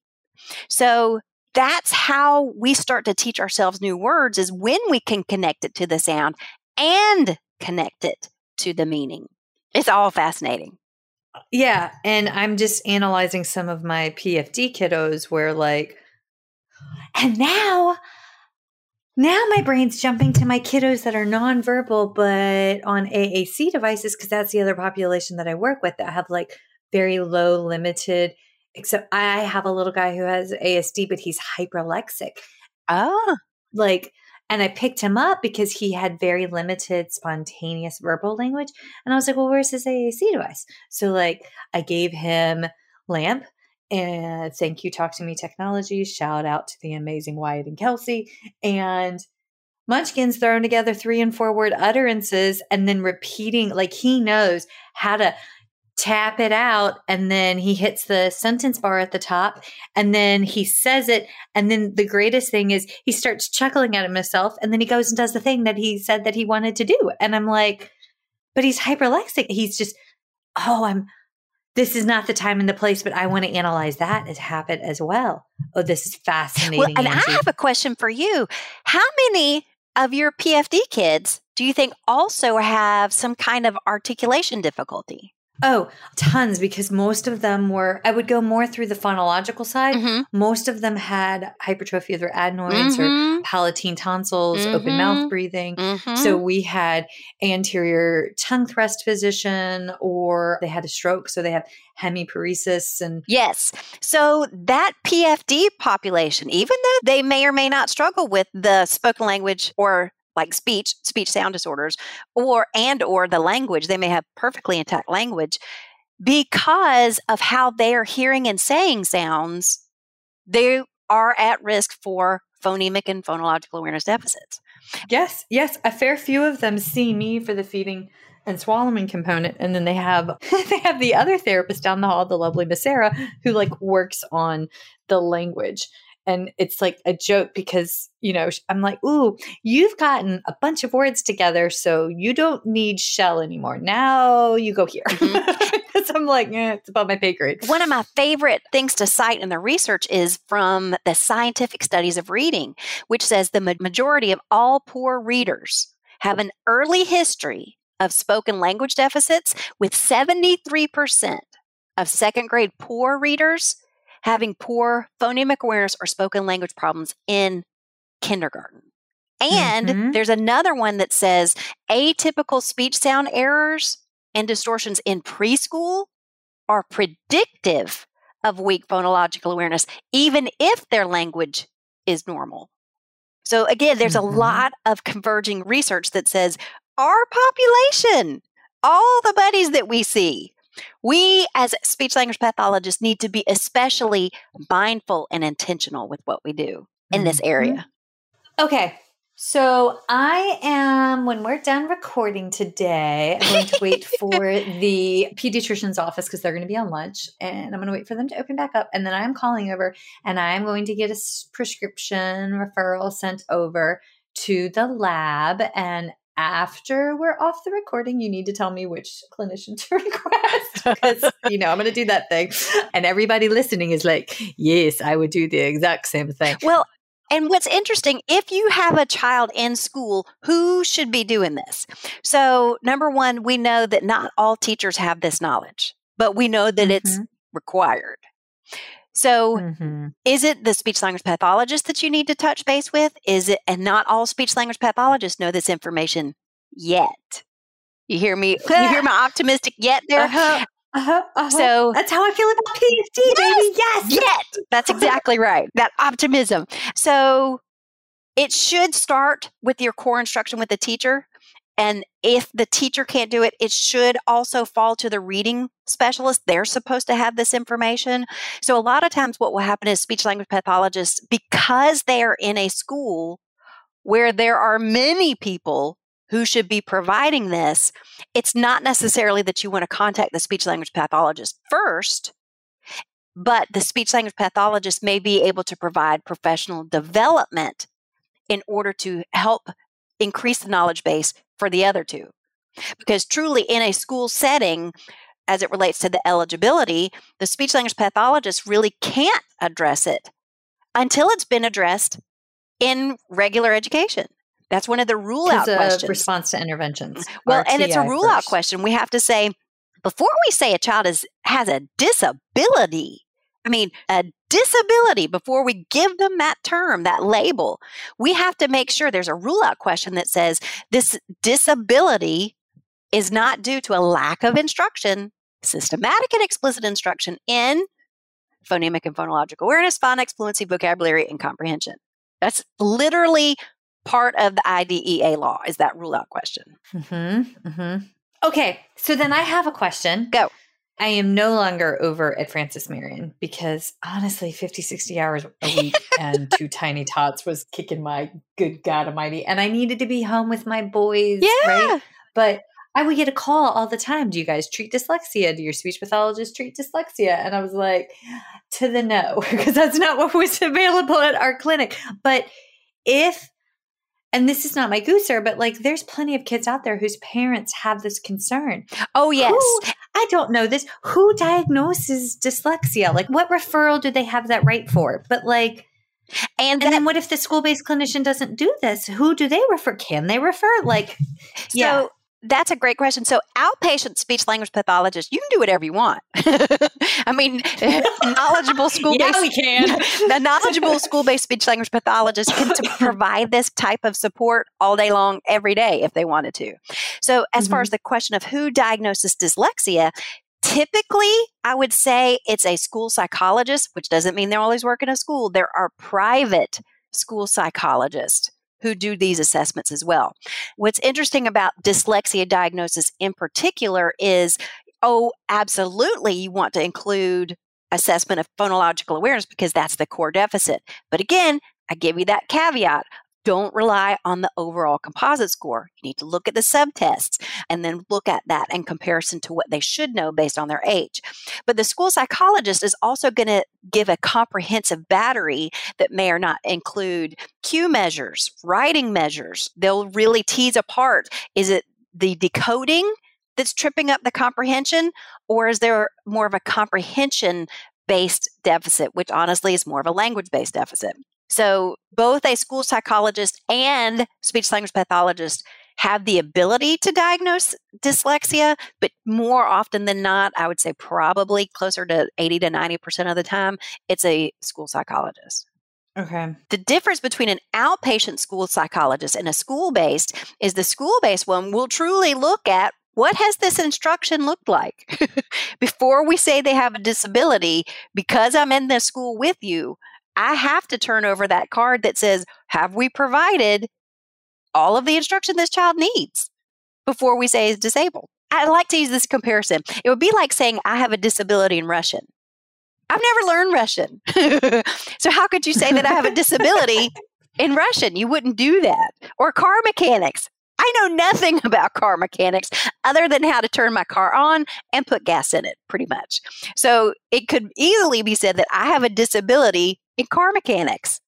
So that's how we start to teach ourselves new words is when we can connect it to the sound and connect it to the meaning. It's all fascinating. Yeah. And I'm just analyzing some of my PFD kiddos where, like, and now, now my brain's jumping to my kiddos that are nonverbal, but on AAC devices, because that's the other population that I work with that have like very low, limited except I have a little guy who has ASD, but he's hyperlexic. Oh. Like, and I picked him up because he had very limited spontaneous verbal language. And I was like, well, where's his AAC device? So, like, I gave him LAMP and thank you, Talk to Me Technology. Shout out to the amazing Wyatt and Kelsey. And Munchkin's throwing together three and four word utterances and then repeating, like, he knows how to tap it out and then he hits the sentence bar at the top and then he says it and then the greatest thing is he starts chuckling at himself and then he goes and does the thing that he said that he wanted to do. And i'm like but he's hyperlexic he's just oh i'm this is not the time and the place but i want to analyze that as habit as well. Oh this is fascinating well, and Angie. i have a question for you. How many of your pfd kids do you think also have some kind of articulation difficulty Oh, tons because most of them were, I would go more through the phonological side. Mm-hmm. Most of them had hypertrophy of their adenoids mm-hmm. or palatine tonsils, mm-hmm. open mouth mm-hmm. breathing. Mm-hmm. So we had anterior tongue thrust physician or they had a stroke. So they have hemiparesis and. Yes. So that PFD population, even though they may or may not struggle with the spoken language or like speech speech sound disorders or and or the language they may have perfectly intact language because of how they are hearing and saying sounds they are at risk for phonemic and phonological awareness deficits. Yes yes a fair few of them see me for the feeding and swallowing component and then they have they have the other therapist down the hall the lovely miss sarah who like works on the language and it's like a joke because you know i'm like ooh you've gotten a bunch of words together so you don't need shell anymore. Now you go here. Mm-hmm. so i'm like eh, it's about my pay grade. One of my favorite things to cite in the research is from the scientific studies of reading which says the majority of all poor readers have an early history of spoken language deficits with 73% of second grade poor readers having poor phonemic awareness or spoken language problems in kindergarten. And mm-hmm. there's another one that says atypical speech sound errors and distortions in preschool are predictive of weak phonological awareness, even if their language is normal. So, again, there's Mhm. a lot of converging research that says our population, all the buddies that we see, we as speech language pathologists need to be especially mindful and intentional with what we do in this Mhm. area. Okay. So I am, when we're done recording today, I'm going to wait for the pediatrician's office because they're going to be on lunch and I'm going to wait for them to open back up. And then I'm calling over and I'm going to get a prescription referral sent over to the lab. And after we're off the recording, you need to tell me which clinician to request because, you know, I'm going to do that thing. And everybody listening is like, yes, I would do the exact same thing. Well, and what's interesting, if you have a child in school, who should be doing this? So, number one, we know that not all teachers have this knowledge, but we know that it's Mhm. required. So, Mhm. is it the speech language pathologist that you need to touch base with? Is it, and not all speech language pathologists know this information yet? You hear me? You hear my optimistic yet there? Uh-huh. Uh-huh, uh-huh. So- that's how I feel about PhD, baby. Yes. Yet. That's exactly right. That optimism. So it should start with your core instruction with the teacher. And if the teacher can't do it, it should also fall to the reading specialist. They're supposed to have this information. So a lot of times, what will happen is speech language pathologists, because they are in a school where there are many people who should be providing this, it's not necessarily that you want to contact the speech language pathologist first but the speech language pathologist may be able to provide professional development in order to help increase the knowledge base for the other two. Because truly, in a school setting, as it relates to the eligibility, the speech language pathologist really can't address it until it's been addressed in regular education. That's one of the rule out questions. response to interventions. Mm-hmm. Well, and it's a RTI rule out question. We have to say before we say a child is has a disability. I mean, a disability before we give them that term, that label, we have to make sure there's a rule out question that says this disability is not due to a lack of instruction, systematic and explicit instruction in phonemic and phonological awareness, phonics, fluency, vocabulary, and comprehension. That's literally part of the IDEA law is that rule out question. Mm-hmm, mm-hmm. Okay, so then I have a question. Go. I am no longer over at Francis Marion because honestly, 50, 60 hours a week and two tiny tots was kicking my good God almighty. And I needed to be home with my boys, right? But I would get a call all the time. Do you guys treat dyslexia? Do your speech pathologists treat dyslexia? And I was like, to the no, because that's not what was available at our clinic. But if, and this is not my gooser, but like there's plenty of kids out there whose parents have this concern. Oh, yes. Who- I don't know this. Who diagnoses dyslexia? Like, what referral do they have that right for? But like, And, and then what if the school based clinician doesn't do this? Who do they refer? Can they refer? Like, yeah. That's a great question. So, outpatient speech language pathologist, you can do whatever you want. I mean, knowledgeable school yeah, based we can. the knowledgeable school-based speech language pathologist can to provide this type of support all day long every day if they wanted to so as far as mm-hmm. the question of who diagnoses dyslexia typically i would say it's a school psychologist which doesn't mean they're always working in a school there are private school psychologists who do these assessments as well what's interesting about dyslexia diagnosis in particular is oh absolutely you want to include assessment of phonological awareness because that's the core deficit. But again, I give you that caveat. Don't rely on the overall composite score. You need to look at the subtests and then look at that in comparison to what they should know based on their age. But the school psychologist is also going to give a comprehensive battery that may or not include cue measures, writing measures. They'll really tease apart is it the decoding that's tripping up the comprehension, or is there more of a comprehension based deficit, which honestly is more of a language based deficit? So, both a school psychologist and speech language pathologist have the ability to diagnose dyslexia, but more often than not, I would say probably closer to 80 to 90% of the time, it's a school psychologist. Okay. The difference between an outpatient school psychologist and a school based is the school based one will truly look at what has this instruction looked like before we say they have a disability because i'm in the school with you i have to turn over that card that says have we provided all of the instruction this child needs before we say is disabled? I like to use this comparison. It would be like saying, I have a disability in Russian. I've never learned Russian. so, how could you say that I have a disability in Russian? You wouldn't do that. Or car mechanics. I know nothing about car mechanics other than how to turn my car on and put gas in it, pretty much. So, it could easily be said that I have a disability in car mechanics.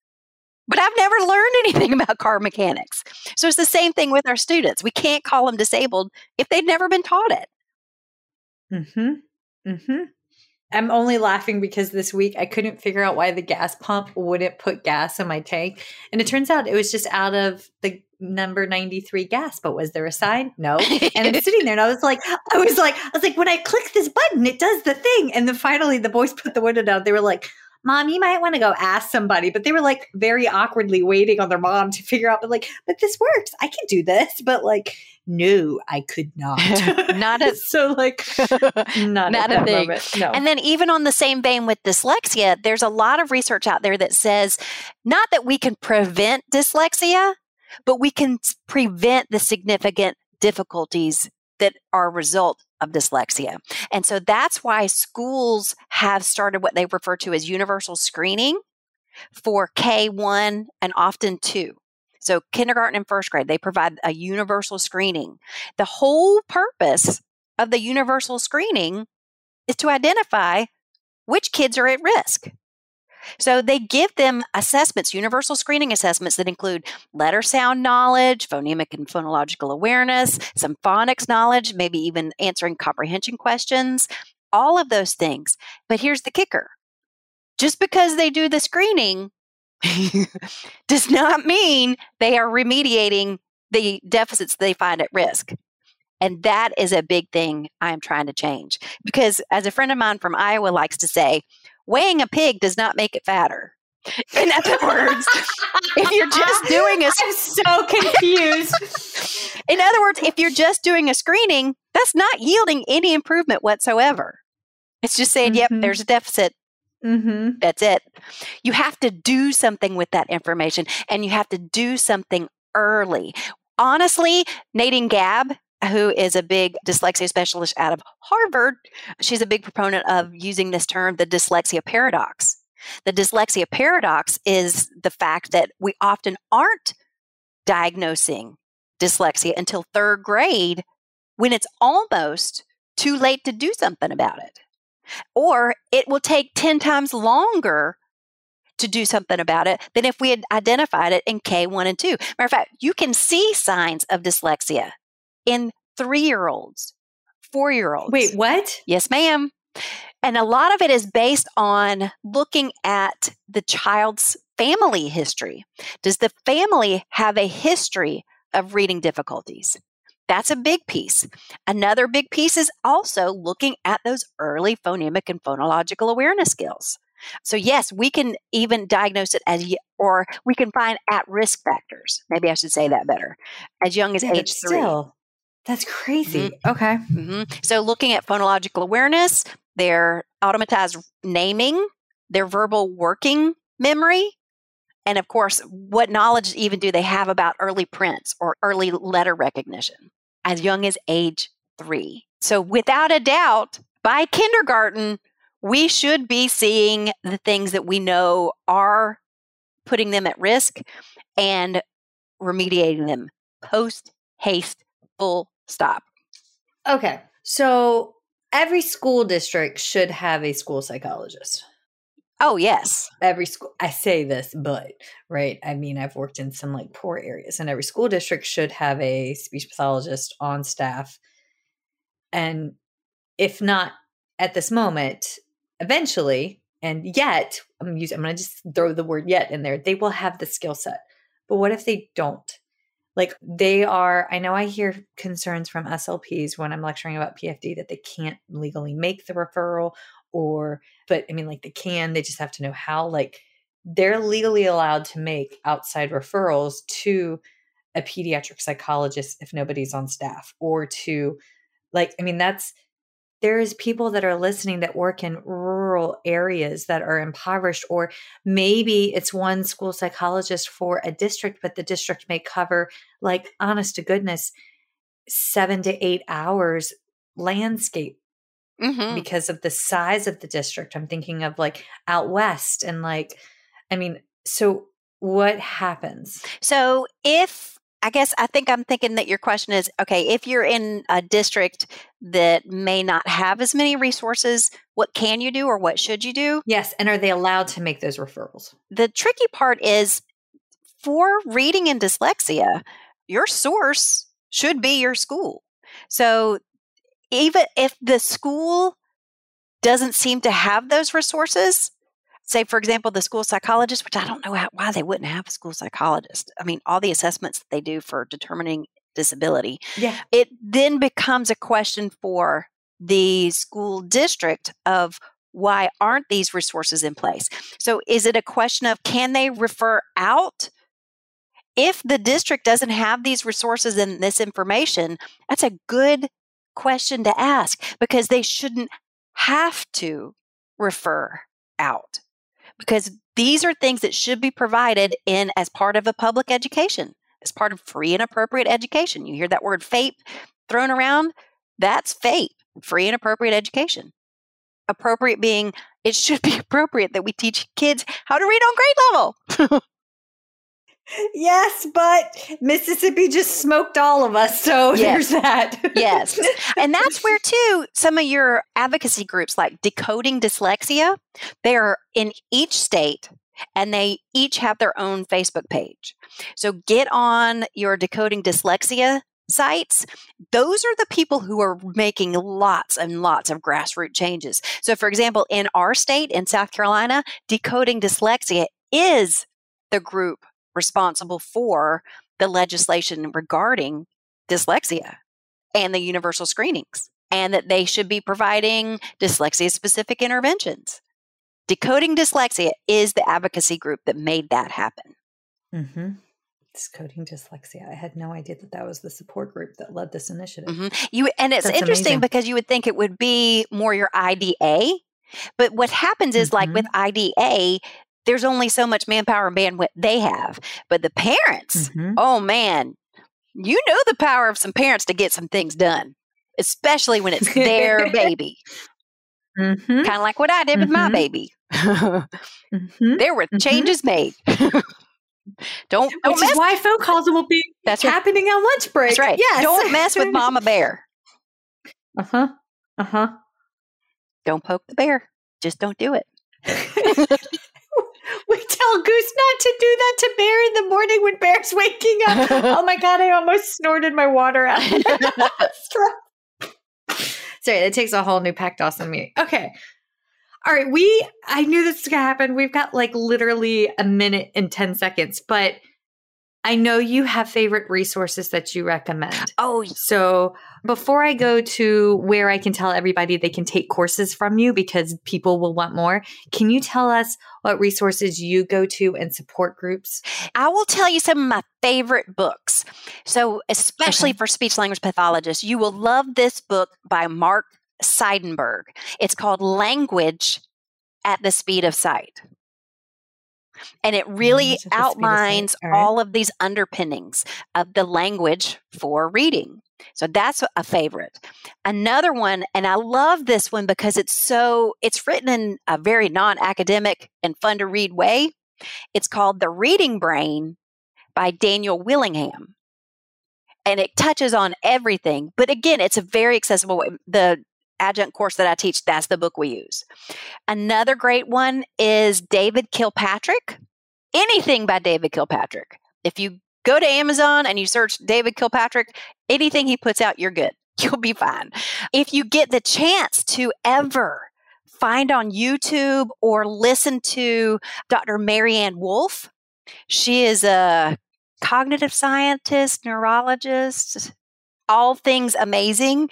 But I've never learned anything about car mechanics. So it's the same thing with our students. We can't call them disabled if they've never been taught it. Mm-hmm. Mm-hmm. I'm only laughing because this week I couldn't figure out why the gas pump wouldn't put gas in my tank. And it turns out it was just out of the number 93 gas. But was there a sign? No. And I'm sitting there and I was like, I was like, I was like, when I click this button, it does the thing. And then finally the boys put the window down. They were like, Mom, you might want to go ask somebody. But they were like very awkwardly waiting on their mom to figure out, but like, but this works. I can do this. But like, no, I could not. not a, so like not, not a thing. Moment. No. And then even on the same vein with dyslexia, there's a lot of research out there that says not that we can prevent dyslexia, but we can prevent the significant difficulties that are a result of dyslexia. And so that's why schools have started what they refer to as universal screening for K1 and often 2. So, kindergarten and first grade, they provide a universal screening. The whole purpose of the universal screening is to identify which kids are at risk. So they give them assessments, universal screening assessments that include letter sound knowledge, phonemic and phonological awareness, some phonics knowledge, maybe even answering comprehension questions, all of those things. But here's the kicker just because they do the screening does not mean they are remediating the deficits they find at risk. And that is a big thing I'm trying to change. Because as a friend of mine from Iowa likes to say, weighing a pig does not make it fatter. In other words, if you're just doing a I'm so confused. In other words, if you're just doing a screening, that's not yielding any improvement whatsoever. It's just saying, mm-hmm. yep, there's a deficit. Mm-hmm. That's it. You have to do something with that information and you have to do something early. Honestly, Nadine Gaab who is a big dyslexia specialist out of Harvard, she's a big proponent of using this term, the dyslexia paradox. The dyslexia paradox is the fact that we often aren't diagnosing dyslexia until third grade when it's almost too late to do something about it. Or it will take 10 times longer to do something about it than if we had identified it in K1 and 2. Matter of fact, you can see signs of dyslexia in three year olds, four year olds. Wait, what? Yes, ma'am. And a lot of it is based on looking at the child's family history. Does the family have a history of reading difficulties? That's a big piece. Another big piece is also looking at those early phonemic and phonological awareness skills. So, yes, we can even diagnose it as, or we can find at risk factors. Maybe I should say that better. As young as yeah, age three. Still, that's crazy. Mm-hmm. Okay. Mm-hmm. So, looking at phonological awareness, their automatized naming, their verbal working memory, and of course, what knowledge even do they have about early prints or early letter recognition as young as age three? So, without a doubt, by kindergarten, we should be seeing the things that we know are putting them at risk and remediating them post haste full stop. Okay. So every school district should have a school psychologist. Oh, yes. Every school, I say this, but, right? I mean, I've worked in some like poor areas, and every school district should have a speech pathologist on staff. And if not at this moment, eventually, and yet, I'm, using, I'm going to just throw the word yet in there, they will have the skill set. But what if they don't? Like they are, I know I hear concerns from SLPs when I'm lecturing about PFD that they can't legally make the referral or, but I mean, like they can, they just have to know how. Like they're legally allowed to make outside referrals to a pediatric psychologist if nobody's on staff or to, like, I mean, that's, there's people that are listening that work in rural areas that are impoverished or maybe it's one school psychologist for a district but the district may cover like honest to goodness 7 to 8 hours landscape Mhm. because of the size of the district i'm thinking of like out west and like i mean so what happens So if I guess I think I'm thinking that your question is okay, if you're in a district that may not have as many resources, what can you do or what should you do? yes and are they allowed to make those referrals The tricky part is for reading and dyslexia, your source should be your school. So even if the school doesn't seem to have those resources, say for example the school psychologist, which I don't know how, why they wouldn't have a school psychologist. I mean, all the assessments that they do for determining disability, yeah it then becomes a question for the school district of why aren't these resources in place? So is it a question of can they refer out? If the district doesn't have these resources and this information, that's a good question to ask because they shouldn't have to refer out because these are things that should be provided in as part of a public education as part of free and appropriate education. You hear that word FAPE thrown around? That's FAPE free and appropriate education. Appropriate being it should be appropriate that we teach kids how to read on grade level Yes, but Mississippi just smoked all of us. So Yes. there's that. yes and that's where too some of your advocacy groups like decoding dyslexia they are in each state and they each have their own facebook page so get on your decoding dyslexia sites those are the people who are making lots and lots of grassroots changes so for example in our state in south carolina decoding dyslexia is the group responsible for the legislation regarding dyslexia and the universal screenings, and that they should be providing dyslexia specific interventions. Decoding Dyslexia is the advocacy group that made that happen. Mm-hmm. It's coding dyslexia. I had no idea that that was the support group that led this initiative. Mhm. You and it's That's interesting amazing. because you would think it would be more your IDA, but what happens is like Mhm. with IDA, there's only so much manpower and bandwidth they have, but the parents, Mhm. oh man, you know the power of some parents to get some things done, especially when it's their baby. Mhm. kind of like what I did with my Mhm. baby. Mhm. there were Mhm. changes made. don't don't Which mess. is why phone calls will be that's right. happening on lunch break. That's right. Yes. Don't mess with Mama Bear. Uh huh. Uh huh. Don't poke the bear. Just don't do it. we tell Goose not to do that to Bear in the morning when Bear's waking up. oh my god! I almost snorted my water out. Sorry, that takes a whole new pack Doss in me. Okay. All right, we I knew this was gonna happen. We've got like literally a minute and 10 seconds, but I know you have favorite resources that you recommend. Oh, So before I go to where I can tell everybody they can take courses from you because people will want more, can you tell us what resources you go to and support groups? I will tell you some of my favorite books. So, especially Okay. for speech language pathologists, you will love this book by Mark Seidenberg. It's called Language at the Speed of Sight. And it really Language at the Speed of Sight. outlines right. all of these underpinnings of the language for reading. So that's a favorite. Another one, and I love this one because it's so, it's written in a very non academic and fun to read way. It's called The Reading Brain by Daniel Willingham. And it touches on everything. But again, it's a very accessible way. The adjunct course that I teach, that's the book we use. Another great one is David Kilpatrick. Anything by David Kilpatrick. If you go to Amazon and you search David Kilpatrick, anything he puts out, you're good. You'll be fine. If you get the chance to ever find on YouTube or listen to Dr. Maryanne Wolf, she is a cognitive scientist, neurologist, all things amazing.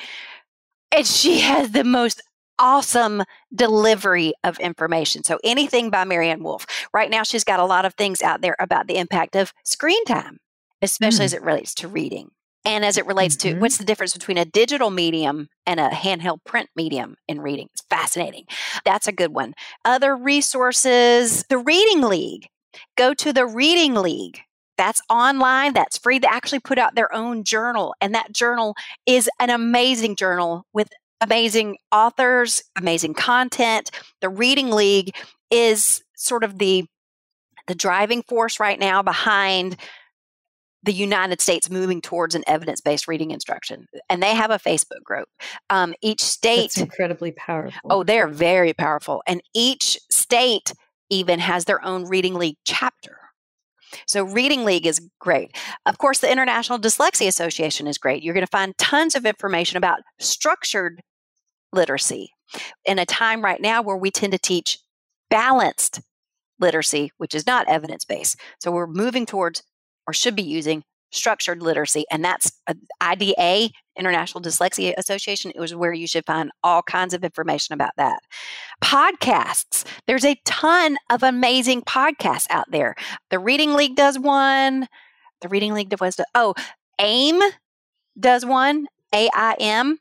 And she has the most awesome delivery of information. So anything by Maryanne Wolf. Right now, she's got a lot of things out there about the impact of screen time, especially Mm. as it relates to reading. and as it relates Mhm. to what's the difference between a digital medium and a handheld print medium in reading. It's fascinating. That's a good one. Other resources, the Reading League. Go to the Reading League. That's online, that's free. They actually put out their own journal, and that journal is an amazing journal with amazing authors, amazing content. The Reading League is sort of the the driving force right now behind the United States moving towards an evidence-based reading instruction, and they have a Facebook group. Um, each state, That's incredibly powerful. oh, they're very powerful, and each state even has their own Reading League chapter. So, Reading League is great. Of course, the International Dyslexia Association is great. You're going to find tons of information about structured literacy in a time right now where we tend to teach balanced literacy, which is not evidence based. So, we're moving towards or should be using structured literacy, and that's uh, IDA, International Dyslexia Association, is where you should find all kinds of information about that. Podcasts. There's a ton of amazing podcasts out there. The Reading League does one. The Reading League does, oh, AIM does one, A I M.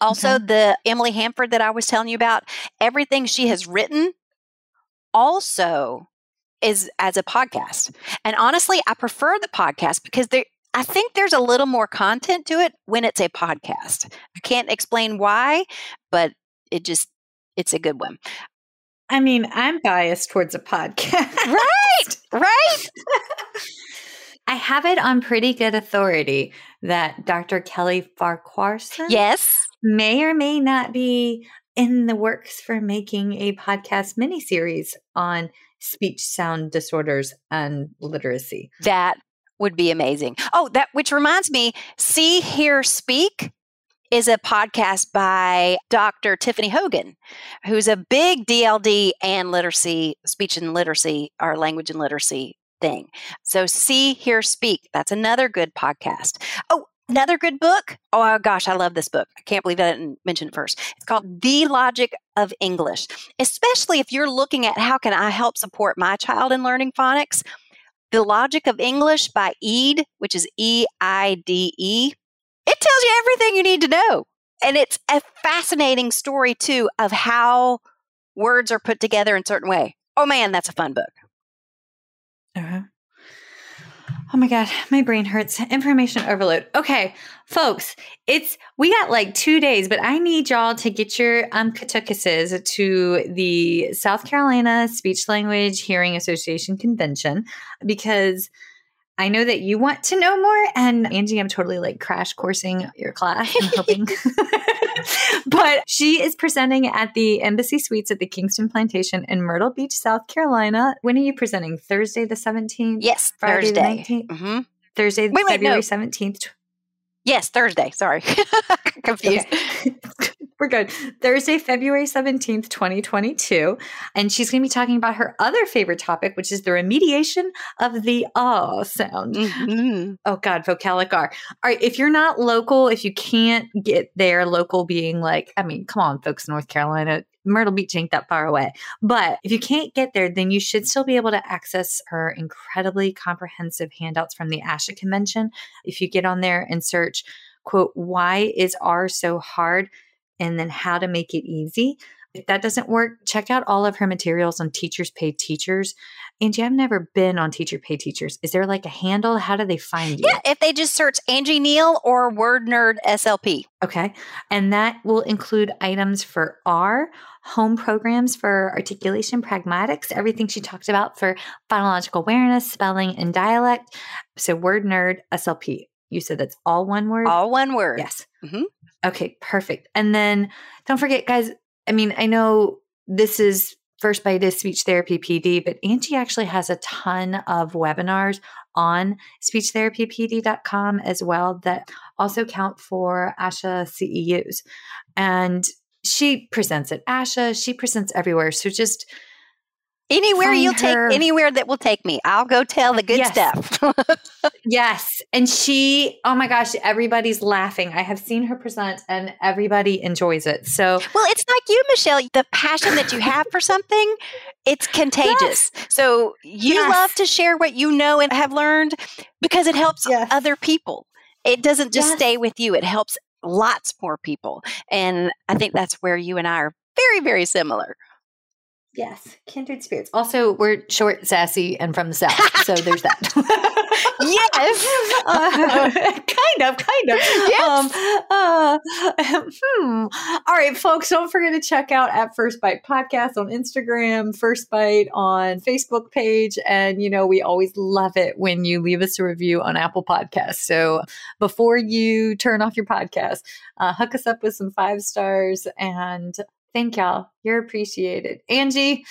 Also, the Emily Hanford that I was telling you about, everything she has written also is as a podcast. And honestly, I prefer the podcast because there I think there's a little more content to it when it's a podcast. I can't explain why, but it just it's a good one. I mean, I'm biased towards a podcast. Right. Right? I have it on pretty good authority that Dr. Kelly Farquharson Yes. may or may not be in the works for making a podcast miniseries on speech sound disorders and literacy. That would be amazing. Oh, that which reminds me, See Hear Speak is a podcast by Dr. Tiffany Hogan, who's a big DLD and literacy, speech and literacy, or language and literacy thing. So See Hear Speak, that's another good podcast. Oh, another good book. Oh gosh, I love this book. I can't believe I didn't mention it first. It's called The Logic of English. Especially if you're looking at how can I help support my child in learning phonics. The Logic of English by Eide, which is E I D E. It tells you everything you need to know. And it's a fascinating story, too, of how words are put together in a certain way. Oh man, that's a fun book. Uh-huh. Oh my god, my brain hurts. Information overload. Okay, folks, it's we got like two days, but I need y'all to get your um katukuses to the South Carolina Speech Language Hearing Association convention because I know that you want to know more. And Angie, I'm totally like crash coursing your class. I'm hoping. but she is presenting at the Embassy Suites at the Kingston Plantation in Myrtle Beach, South Carolina. When are you presenting? Thursday the 17th? Yes, Friday the Thursday. 19th? hmm Thursday, Wait, wait, February no. 17th. Yes, Thursday. Sorry. Confused. Okay. We're good. Thursday, February 17th, 2022. And she's going to be talking about her other favorite topic, which is the remediation of the ah sound. Mhm. Oh God, vocalic R. All right, if you're not local, if you can't get there, local being like, I mean, come on, folks, North Carolina, Myrtle Beach ain't that far away. But if you can't get there, then you should still be able to access her incredibly comprehensive handouts from the ASHA convention. If you get on there and search, quote, why is R so hard? And then how to make it easy. If that doesn't work, check out all of her materials on Teachers Pay Teachers. Angie, I've never been on Teacher Pay Teachers. Is there like a handle? How do they find you? Yeah, if they just search Angie Neal or Word Nerd SLP. Okay. And that will include items for R, home programs for articulation, pragmatics, everything she talked about for phonological awareness, spelling, and dialect. So, Word Nerd SLP. You said that's all one word? All one word. Yes. Mhm. Okay, perfect. And then don't forget, guys, I mean, I know this is First Bite is Speech Therapy PD, but Angie actually has a ton of webinars on speechtherapypd.com as well that also count for ASHA CEUs. And she presents at ASHA, she presents everywhere. So just Anywhere you'll her- take, anywhere that will take me, I'll go tell the good Yes. stuff. Yes. And she, oh my gosh, everybody's laughing. I have seen her present and everybody enjoys it. So, Well, it's like you, Michelle. The passion that you have for something, it's contagious. So you Yes. love to share what you know and have learned because it helps Yes. other people. it doesn't just Yes. stay with you, it helps lots more people. And I think that's where you and I are very, very similar. Yes, kindred spirits. Also, we're short, sassy, and from the south, so there's that. Yes. Uh, kind of, kind of. Yes. Um, uh, hmm. All right, folks, don't forget to check out at First Bite Podcast on Instagram, First Bite on Facebook page, and you know we always love it when you leave us a review on Apple Podcasts. So before you turn off your podcast, uh, hook us up with some five stars and thank y'all. You're appreciated, Angie.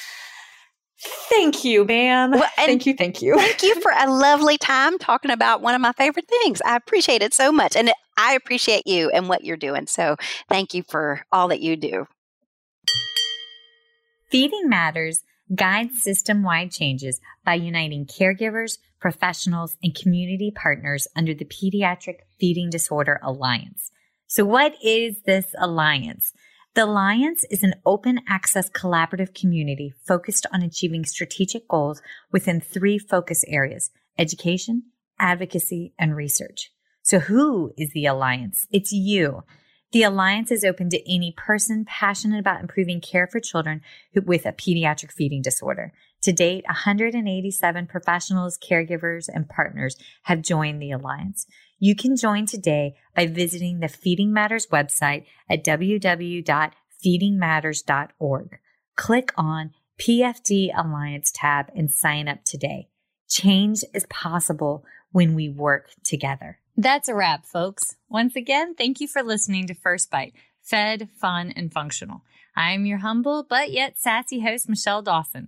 Thank you, ma'am. Well, thank you, thank you. Thank you for a lovely time talking about one of my favorite things. I appreciate it so much. And I appreciate you and what you're doing. So thank you for all that you do. Feeding Matters guides system wide changes by uniting caregivers, professionals, and community partners under the Pediatric Feeding Disorder Alliance. So, what is this alliance? The Alliance is an open access collaborative community focused on achieving strategic goals within three focus areas education, advocacy, and research. So, who is the Alliance? It's you. The Alliance is open to any person passionate about improving care for children with a pediatric feeding disorder. To date, 187 professionals, caregivers, and partners have joined the Alliance. You can join today by visiting the Feeding Matters website at www.feedingmatters.org. Click on PFD Alliance tab and sign up today. Change is possible when we work together. That's a wrap, folks. Once again, thank you for listening to First Bite, fed, fun, and functional. I'm your humble but yet sassy host, Michelle Dawson,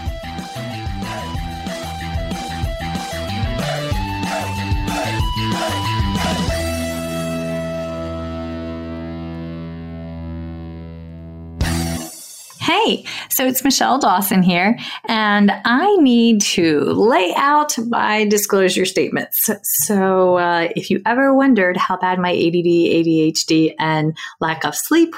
Hey, so it's Michelle Dawson here, and I need to lay out my disclosure statements. So, uh, if you ever wondered how bad my ADD, ADHD, and lack of sleep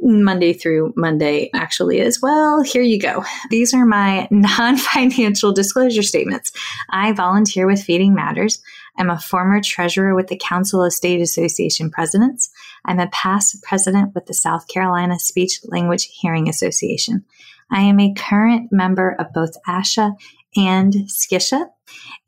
Monday through Monday actually as well, here you go. These are my non financial disclosure statements. I volunteer with Feeding Matters. I'm a former treasurer with the Council of State Association Presidents. I'm a past president with the South Carolina Speech Language Hearing Association. I am a current member of both ASHA and SCISHA.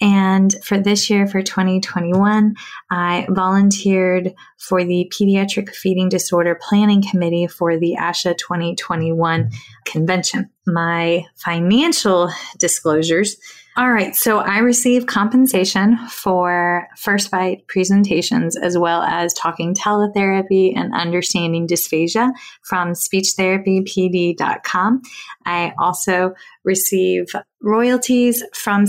And for this year, for 2021, I volunteered for the Pediatric Feeding Disorder Planning Committee for the ASHA 2021 convention. My financial disclosures all right, so I receive compensation for First Bite presentations as well as talking teletherapy and understanding dysphagia from speechtherapypd.com. I also receive royalties from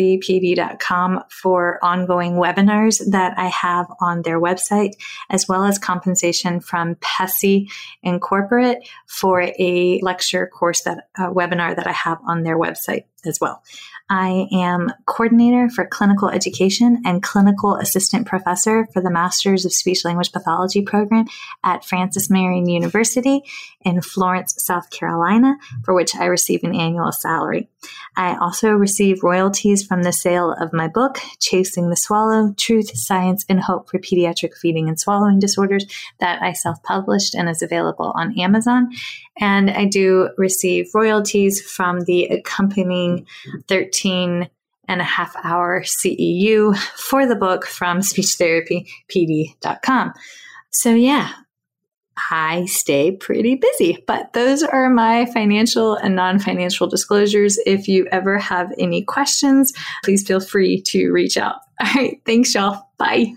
speechtherapypd.com for ongoing webinars that I have on their website, as well as compensation from PESI Incorporate for a lecture course that a webinar that I have on their website as well. I am coordinator for clinical education and clinical assistant professor for the Masters of Speech Language Pathology program at Francis Marion University in Florence, South Carolina, for which I receive an annual salary. I also receive royalties from the sale of my book, Chasing the Swallow Truth, Science, and Hope for Pediatric Feeding and Swallowing Disorders, that I self published and is available on Amazon. And I do receive royalties from the accompanying 13 and a half hour CEU for the book from speechtherapypd.com. So, yeah, I stay pretty busy, but those are my financial and non financial disclosures. If you ever have any questions, please feel free to reach out. All right. Thanks, y'all. Bye.